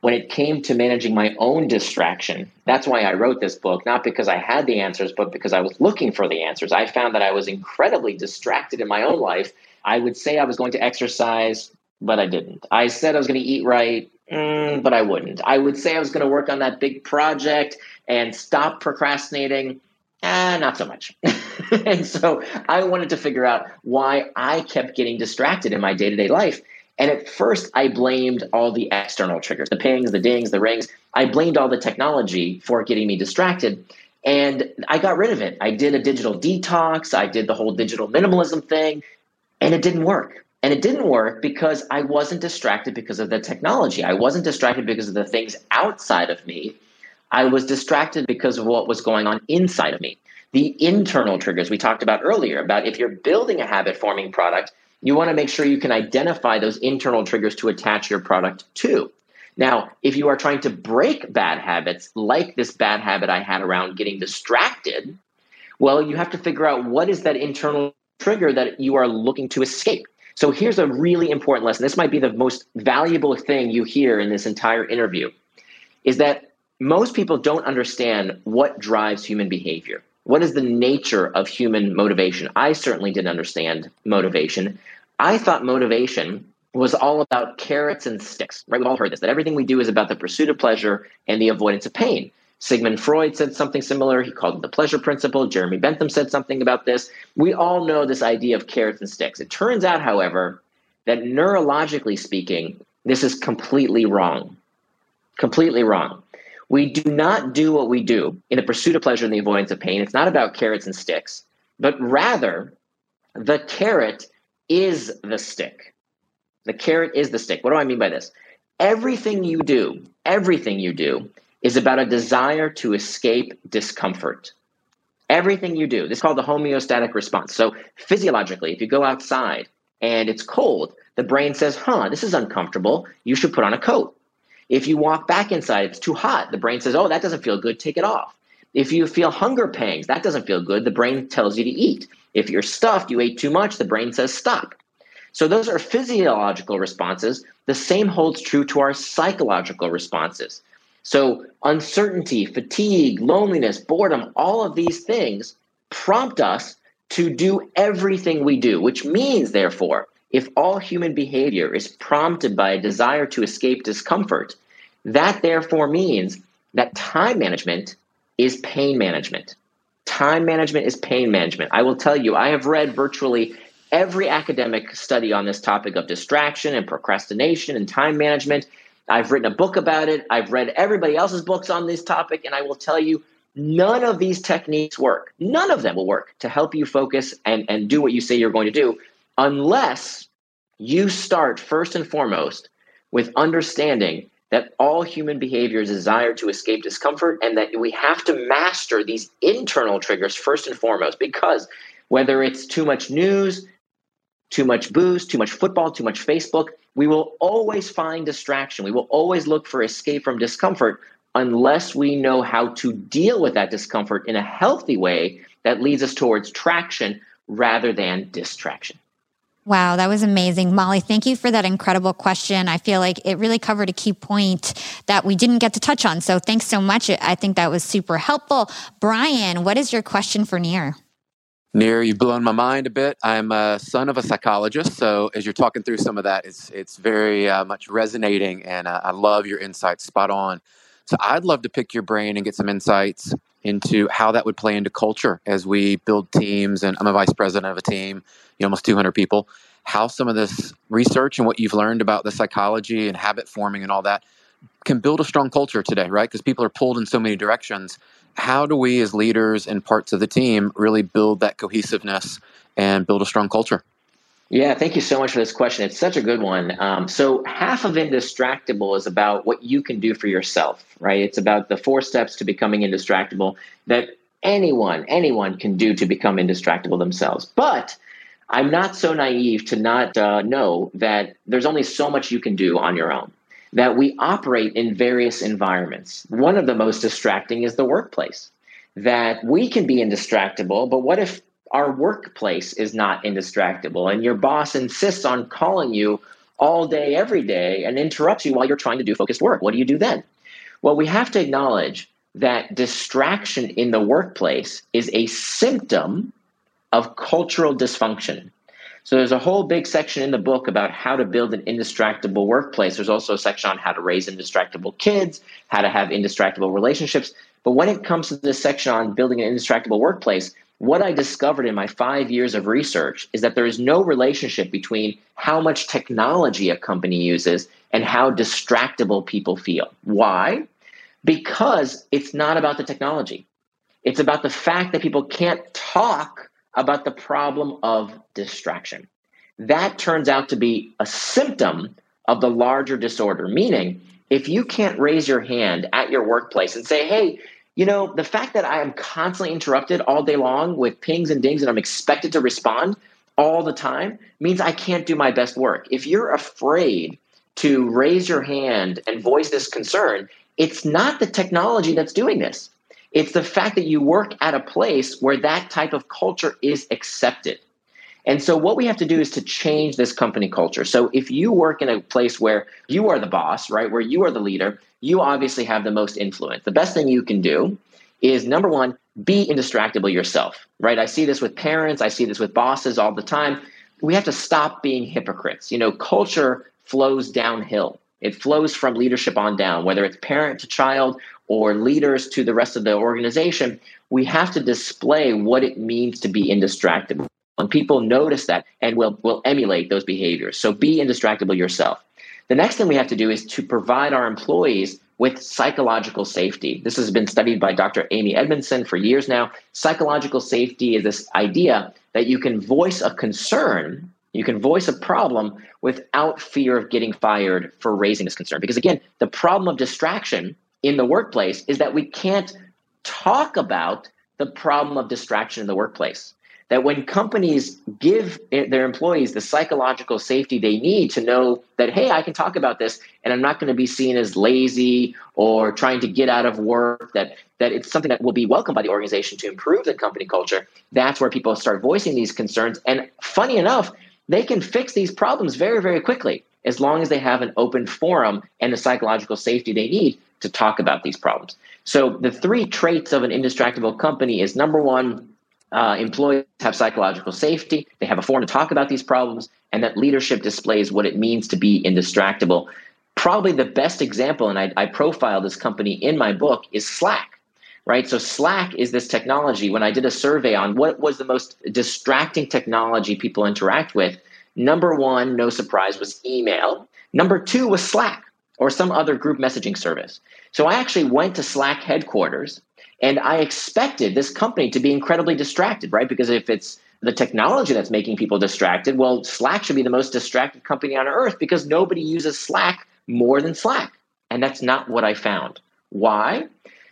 when it came to managing my own distraction. That's why I wrote this book, not because I had the answers, but because I was looking for the answers. I found that I was incredibly distracted in my own life. I would say I was going to exercise, but I didn't. I said I was going to eat right, Mm, but I wouldn't. I would say I was going to work on that big project and stop procrastinating. Ah, not so much. and so I wanted to figure out why I kept getting distracted in my day to day life. And at first, I blamed all the external triggers the pings, the dings, the rings. I blamed all the technology for getting me distracted. And I got rid of it. I did a digital detox, I did the whole digital minimalism thing, and it didn't work. And it didn't work because I wasn't distracted because of the technology. I wasn't distracted because of the things outside of me. I was distracted because of what was going on inside of me. The internal triggers we talked about earlier about if you're building a habit forming product, you want to make sure you can identify those internal triggers to attach your product to. Now, if you are trying to break bad habits, like this bad habit I had around getting distracted, well, you have to figure out what is that internal trigger that you are looking to escape. So here's a really important lesson. This might be the most valuable thing you hear in this entire interview is that most people don't understand what drives human behavior. What is the nature of human motivation? I certainly didn't understand motivation. I thought motivation was all about carrots and sticks, right? We've all heard this, that everything we do is about the pursuit of pleasure and the avoidance of pain. Sigmund Freud said something similar. He called it the pleasure principle. Jeremy Bentham said something about this. We all know this idea of carrots and sticks. It turns out, however, that neurologically speaking, this is completely wrong. Completely wrong. We do not do what we do in the pursuit of pleasure and the avoidance of pain. It's not about carrots and sticks, but rather the carrot is the stick. The carrot is the stick. What do I mean by this? Everything you do, everything you do is about a desire to escape discomfort. Everything you do, this is called the homeostatic response. So, physiologically, if you go outside and it's cold, the brain says, huh, this is uncomfortable. You should put on a coat. If you walk back inside, it's too hot. The brain says, oh, that doesn't feel good. Take it off. If you feel hunger pangs, that doesn't feel good. The brain tells you to eat. If you're stuffed, you ate too much, the brain says stop. So those are physiological responses. The same holds true to our psychological responses. So, uncertainty, fatigue, loneliness, boredom, all of these things prompt us to do everything we do, which means, therefore, if all human behavior is prompted by a desire to escape discomfort, that therefore means that time management is pain management. Time management is pain management. I will tell you, I have read virtually every academic study on this topic of distraction and procrastination and time management. I've written a book about it. I've read everybody else's books on this topic, and I will tell you none of these techniques work. None of them will work to help you focus and, and do what you say you're going to do unless you start first and foremost with understanding that all human behavior is desire to escape discomfort and that we have to master these internal triggers first and foremost because whether it's too much news, too much booze, too much football, too much Facebook, we will always find distraction. We will always look for escape from discomfort unless we know how to deal with that discomfort in a healthy way that leads us towards traction rather than distraction. Wow, that was amazing. Molly, thank you for that incredible question. I feel like it really covered a key point that we didn't get to touch on. So thanks so much. I think that was super helpful. Brian, what is your question for Nir? Nir, you've blown my mind a bit. I'm a son of a psychologist, so as you're talking through some of that, it's it's very uh, much resonating, and uh, I love your insights. Spot on. So I'd love to pick your brain and get some insights into how that would play into culture as we build teams. And I'm a vice president of a team, you know, almost 200 people. How some of this research and what you've learned about the psychology and habit forming and all that can build a strong culture today, right? Because people are pulled in so many directions. How do we, as leaders and parts of the team, really build that cohesiveness and build a strong culture? Yeah, thank you so much for this question. It's such a good one. Um, so, half of Indistractable is about what you can do for yourself, right? It's about the four steps to becoming indistractable that anyone, anyone can do to become indistractable themselves. But I'm not so naive to not uh, know that there's only so much you can do on your own, that we operate in various environments. One of the most distracting is the workplace, that we can be indistractable, but what if our workplace is not indistractable and your boss insists on calling you all day, every day, and interrupts you while you're trying to do focused work. What do you do then? Well, we have to acknowledge that distraction in the workplace is a symptom of cultural dysfunction. So there's a whole big section in the book about how to build an indistractable workplace. There's also a section on how to raise indistractable kids, how to have indistractable relationships. But when it comes to this section on building an indistractable workplace, what I discovered in my five years of research is that there is no relationship between how much technology a company uses and how distractible people feel. Why? Because it's not about the technology. It's about the fact that people can't talk about the problem of distraction. That turns out to be a symptom of the larger disorder, meaning, if you can't raise your hand at your workplace and say, hey, you know, the fact that I am constantly interrupted all day long with pings and dings and I'm expected to respond all the time means I can't do my best work. If you're afraid to raise your hand and voice this concern, it's not the technology that's doing this. It's the fact that you work at a place where that type of culture is accepted. And so, what we have to do is to change this company culture. So, if you work in a place where you are the boss, right, where you are the leader, you obviously have the most influence. The best thing you can do is number one, be indistractable yourself, right? I see this with parents, I see this with bosses all the time. We have to stop being hypocrites. You know, culture flows downhill. It flows from leadership on down, whether it's parent to child or leaders to the rest of the organization. We have to display what it means to be indistractable. And people notice that and will, will emulate those behaviors. So be indistractable yourself. The next thing we have to do is to provide our employees with psychological safety. This has been studied by Dr. Amy Edmondson for years now. Psychological safety is this idea that you can voice a concern, you can voice a problem without fear of getting fired for raising this concern. Because again, the problem of distraction in the workplace is that we can't talk about the problem of distraction in the workplace. That when companies give their employees the psychological safety they need to know that hey i can talk about this and i'm not going to be seen as lazy or trying to get out of work that that it's something that will be welcomed by the organization to improve the company culture that's where people start voicing these concerns. And funny enough they can fix these problems very very quickly as long as they have an open forum and the psychological safety they need to talk about these problems so the three traits of an indistractable company is number one uh, employees have psychological safety, they have a forum to talk about these problems, and that leadership displays what it means to be indistractable. Probably the best example, and I, I profile this company in my book, is Slack. Right. So Slack is this technology. When I did a survey on what was the most distracting technology people interact with, number one, no surprise, was email. Number two was Slack or some other group messaging service. So I actually went to Slack headquarters and I expected this company to be incredibly distracted, right? Because if it's the technology that's making people distracted, well, Slack should be the most distracted company on earth because nobody uses Slack more than Slack. And that's not what I found. Why?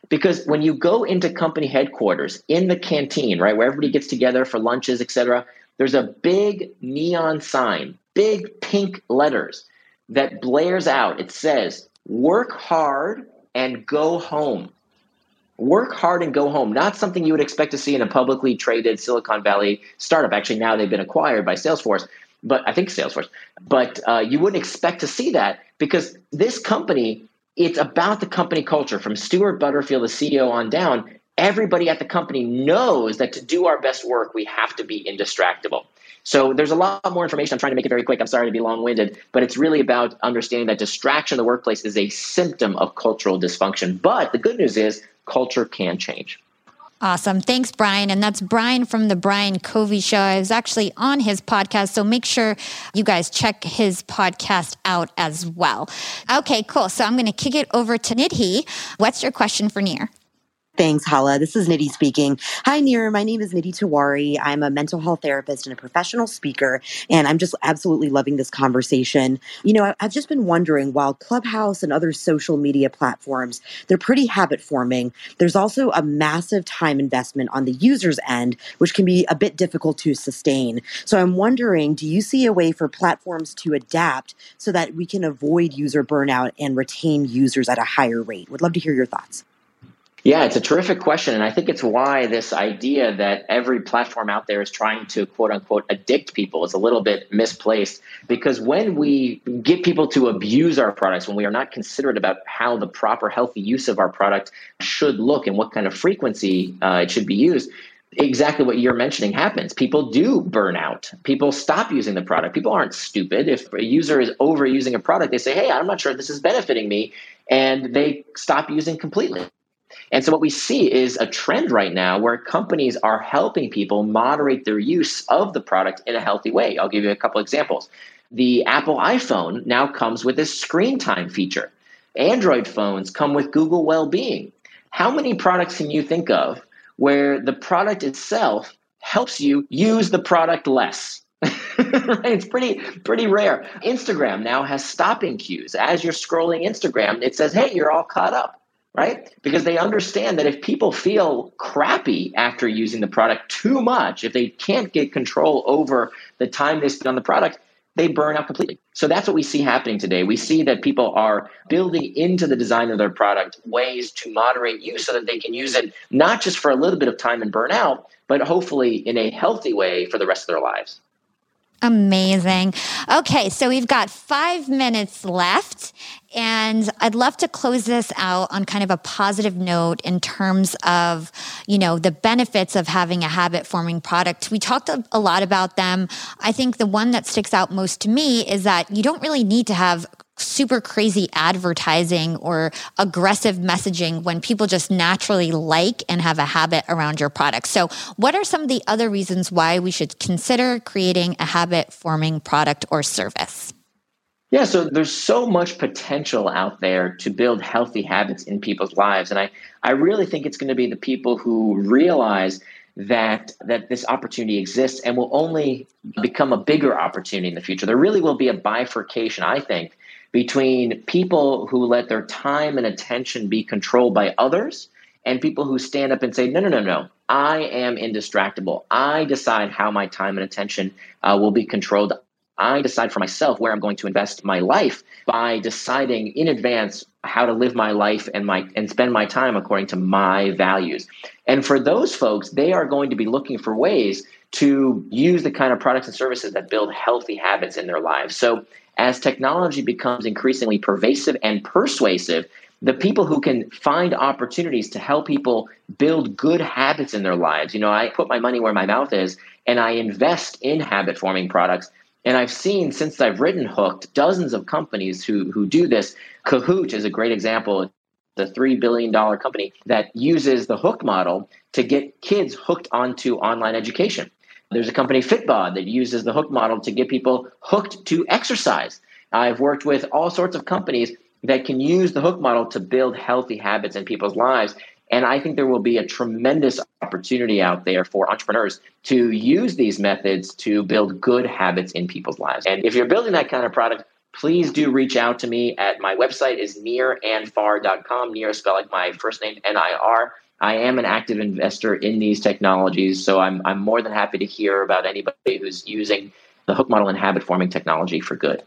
Because when you go into company headquarters in the canteen, right, where everybody gets together for lunches, et cetera, there's a big neon sign, big pink letters that blares out. It says, work hard and go home. Work hard and go home. Not something you would expect to see in a publicly traded Silicon Valley startup. Actually, now they've been acquired by Salesforce, but I think Salesforce. But uh, you wouldn't expect to see that because this company, it's about the company culture from Stuart Butterfield, the CEO, on down. Everybody at the company knows that to do our best work, we have to be indistractable. So there's a lot more information. I'm trying to make it very quick. I'm sorry to be long winded, but it's really about understanding that distraction in the workplace is a symptom of cultural dysfunction. But the good news is culture can change. Awesome. Thanks, Brian. And that's Brian from the Brian Covey Show. I was actually on his podcast, so make sure you guys check his podcast out as well. Okay, cool. So I'm going to kick it over to Nidhi. What's your question for Nir? Thanks, Hala. This is Nidhi speaking. Hi, Nir. My name is Nidhi Tiwari. I'm a mental health therapist and a professional speaker, and I'm just absolutely loving this conversation. You know, I've just been wondering while Clubhouse and other social media platforms, they're pretty habit forming, there's also a massive time investment on the user's end, which can be a bit difficult to sustain. So I'm wondering do you see a way for platforms to adapt so that we can avoid user burnout and retain users at a higher rate? Would love to hear your thoughts. Yeah, it's a terrific question. And I think it's why this idea that every platform out there is trying to quote unquote addict people is a little bit misplaced. Because when we get people to abuse our products, when we are not considerate about how the proper healthy use of our product should look and what kind of frequency uh, it should be used, exactly what you're mentioning happens. People do burn out. People stop using the product. People aren't stupid. If a user is overusing a product, they say, hey, I'm not sure this is benefiting me. And they stop using completely. And so what we see is a trend right now where companies are helping people moderate their use of the product in a healthy way. I'll give you a couple examples. The Apple iPhone now comes with a screen time feature. Android phones come with Google Wellbeing. How many products can you think of where the product itself helps you use the product less? It's pretty pretty rare. Instagram now has stopping cues. As you're scrolling Instagram, it says, "Hey, you're all caught up." Right? Because they understand that if people feel crappy after using the product too much, if they can't get control over the time they spend on the product, they burn out completely. So that's what we see happening today. We see that people are building into the design of their product ways to moderate use so that they can use it not just for a little bit of time and burn out, but hopefully in a healthy way for the rest of their lives. Amazing. Okay, so we've got five minutes left, and I'd love to close this out on kind of a positive note in terms of, you know, the benefits of having a habit forming product. We talked a lot about them. I think the one that sticks out most to me is that you don't really need to have super crazy advertising or aggressive messaging when people just naturally like and have a habit around your product. So, what are some of the other reasons why we should consider creating a habit forming product or service? Yeah, so there's so much potential out there to build healthy habits in people's lives. And I, I really think it's going to be the people who realize that that this opportunity exists and will only become a bigger opportunity in the future. There really will be a bifurcation, I think, between people who let their time and attention be controlled by others and people who stand up and say, no, no, no, no, I am indistractable. I decide how my time and attention uh, will be controlled. I decide for myself where I'm going to invest my life by deciding in advance how to live my life and my and spend my time according to my values. And for those folks, they are going to be looking for ways to use the kind of products and services that build healthy habits in their lives. So as technology becomes increasingly pervasive and persuasive, the people who can find opportunities to help people build good habits in their lives. You know, I put my money where my mouth is and I invest in habit forming products. And I've seen since I've written Hooked dozens of companies who who do this. Kahoot is a great example. The $3 billion company that uses the hook model to get kids hooked onto online education. There's a company, Fitbod, that uses the hook model to get people hooked to exercise. I've worked with all sorts of companies that can use the hook model to build healthy habits in people's lives. And I think there will be a tremendous opportunity out there for entrepreneurs to use these methods to build good habits in people's lives. And if you're building that kind of product, please do reach out to me at my website is nirandfar.com. Nir spelled like my first name, N-I-R. I am an active investor in these technologies, so I'm, I'm more than happy to hear about anybody who's using the hook model and habit forming technology for good.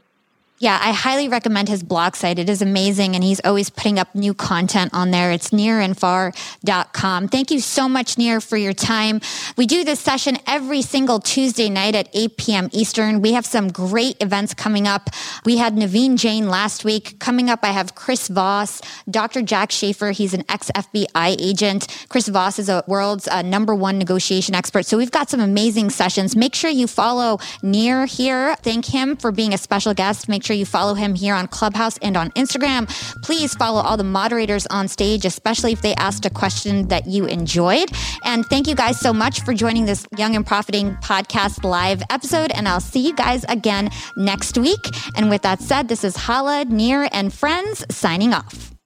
Yeah, I highly recommend his blog site. It is amazing, and he's always putting up new content on there. It's nirandfar.com. Thank you so much, Nir, for your time. We do this session every single Tuesday night at 8 p.m. Eastern. We have some great events coming up. We had Naveen Jain last week. Coming up, I have Chris Voss, Dr. Jack Schafer. He's an ex FBI agent. Chris Voss is a world's uh, number one negotiation expert. So we've got some amazing sessions. Make sure you follow Nir here. Thank him for being a special guest. Make sure sure you follow him here on Clubhouse and on Instagram. Please follow all the moderators on stage, especially if they asked a question that you enjoyed. And thank you guys so much for joining this Young and Profiting podcast live episode. And I'll see you guys again next week. And with that said, this is Hala, Nir, and friends signing off.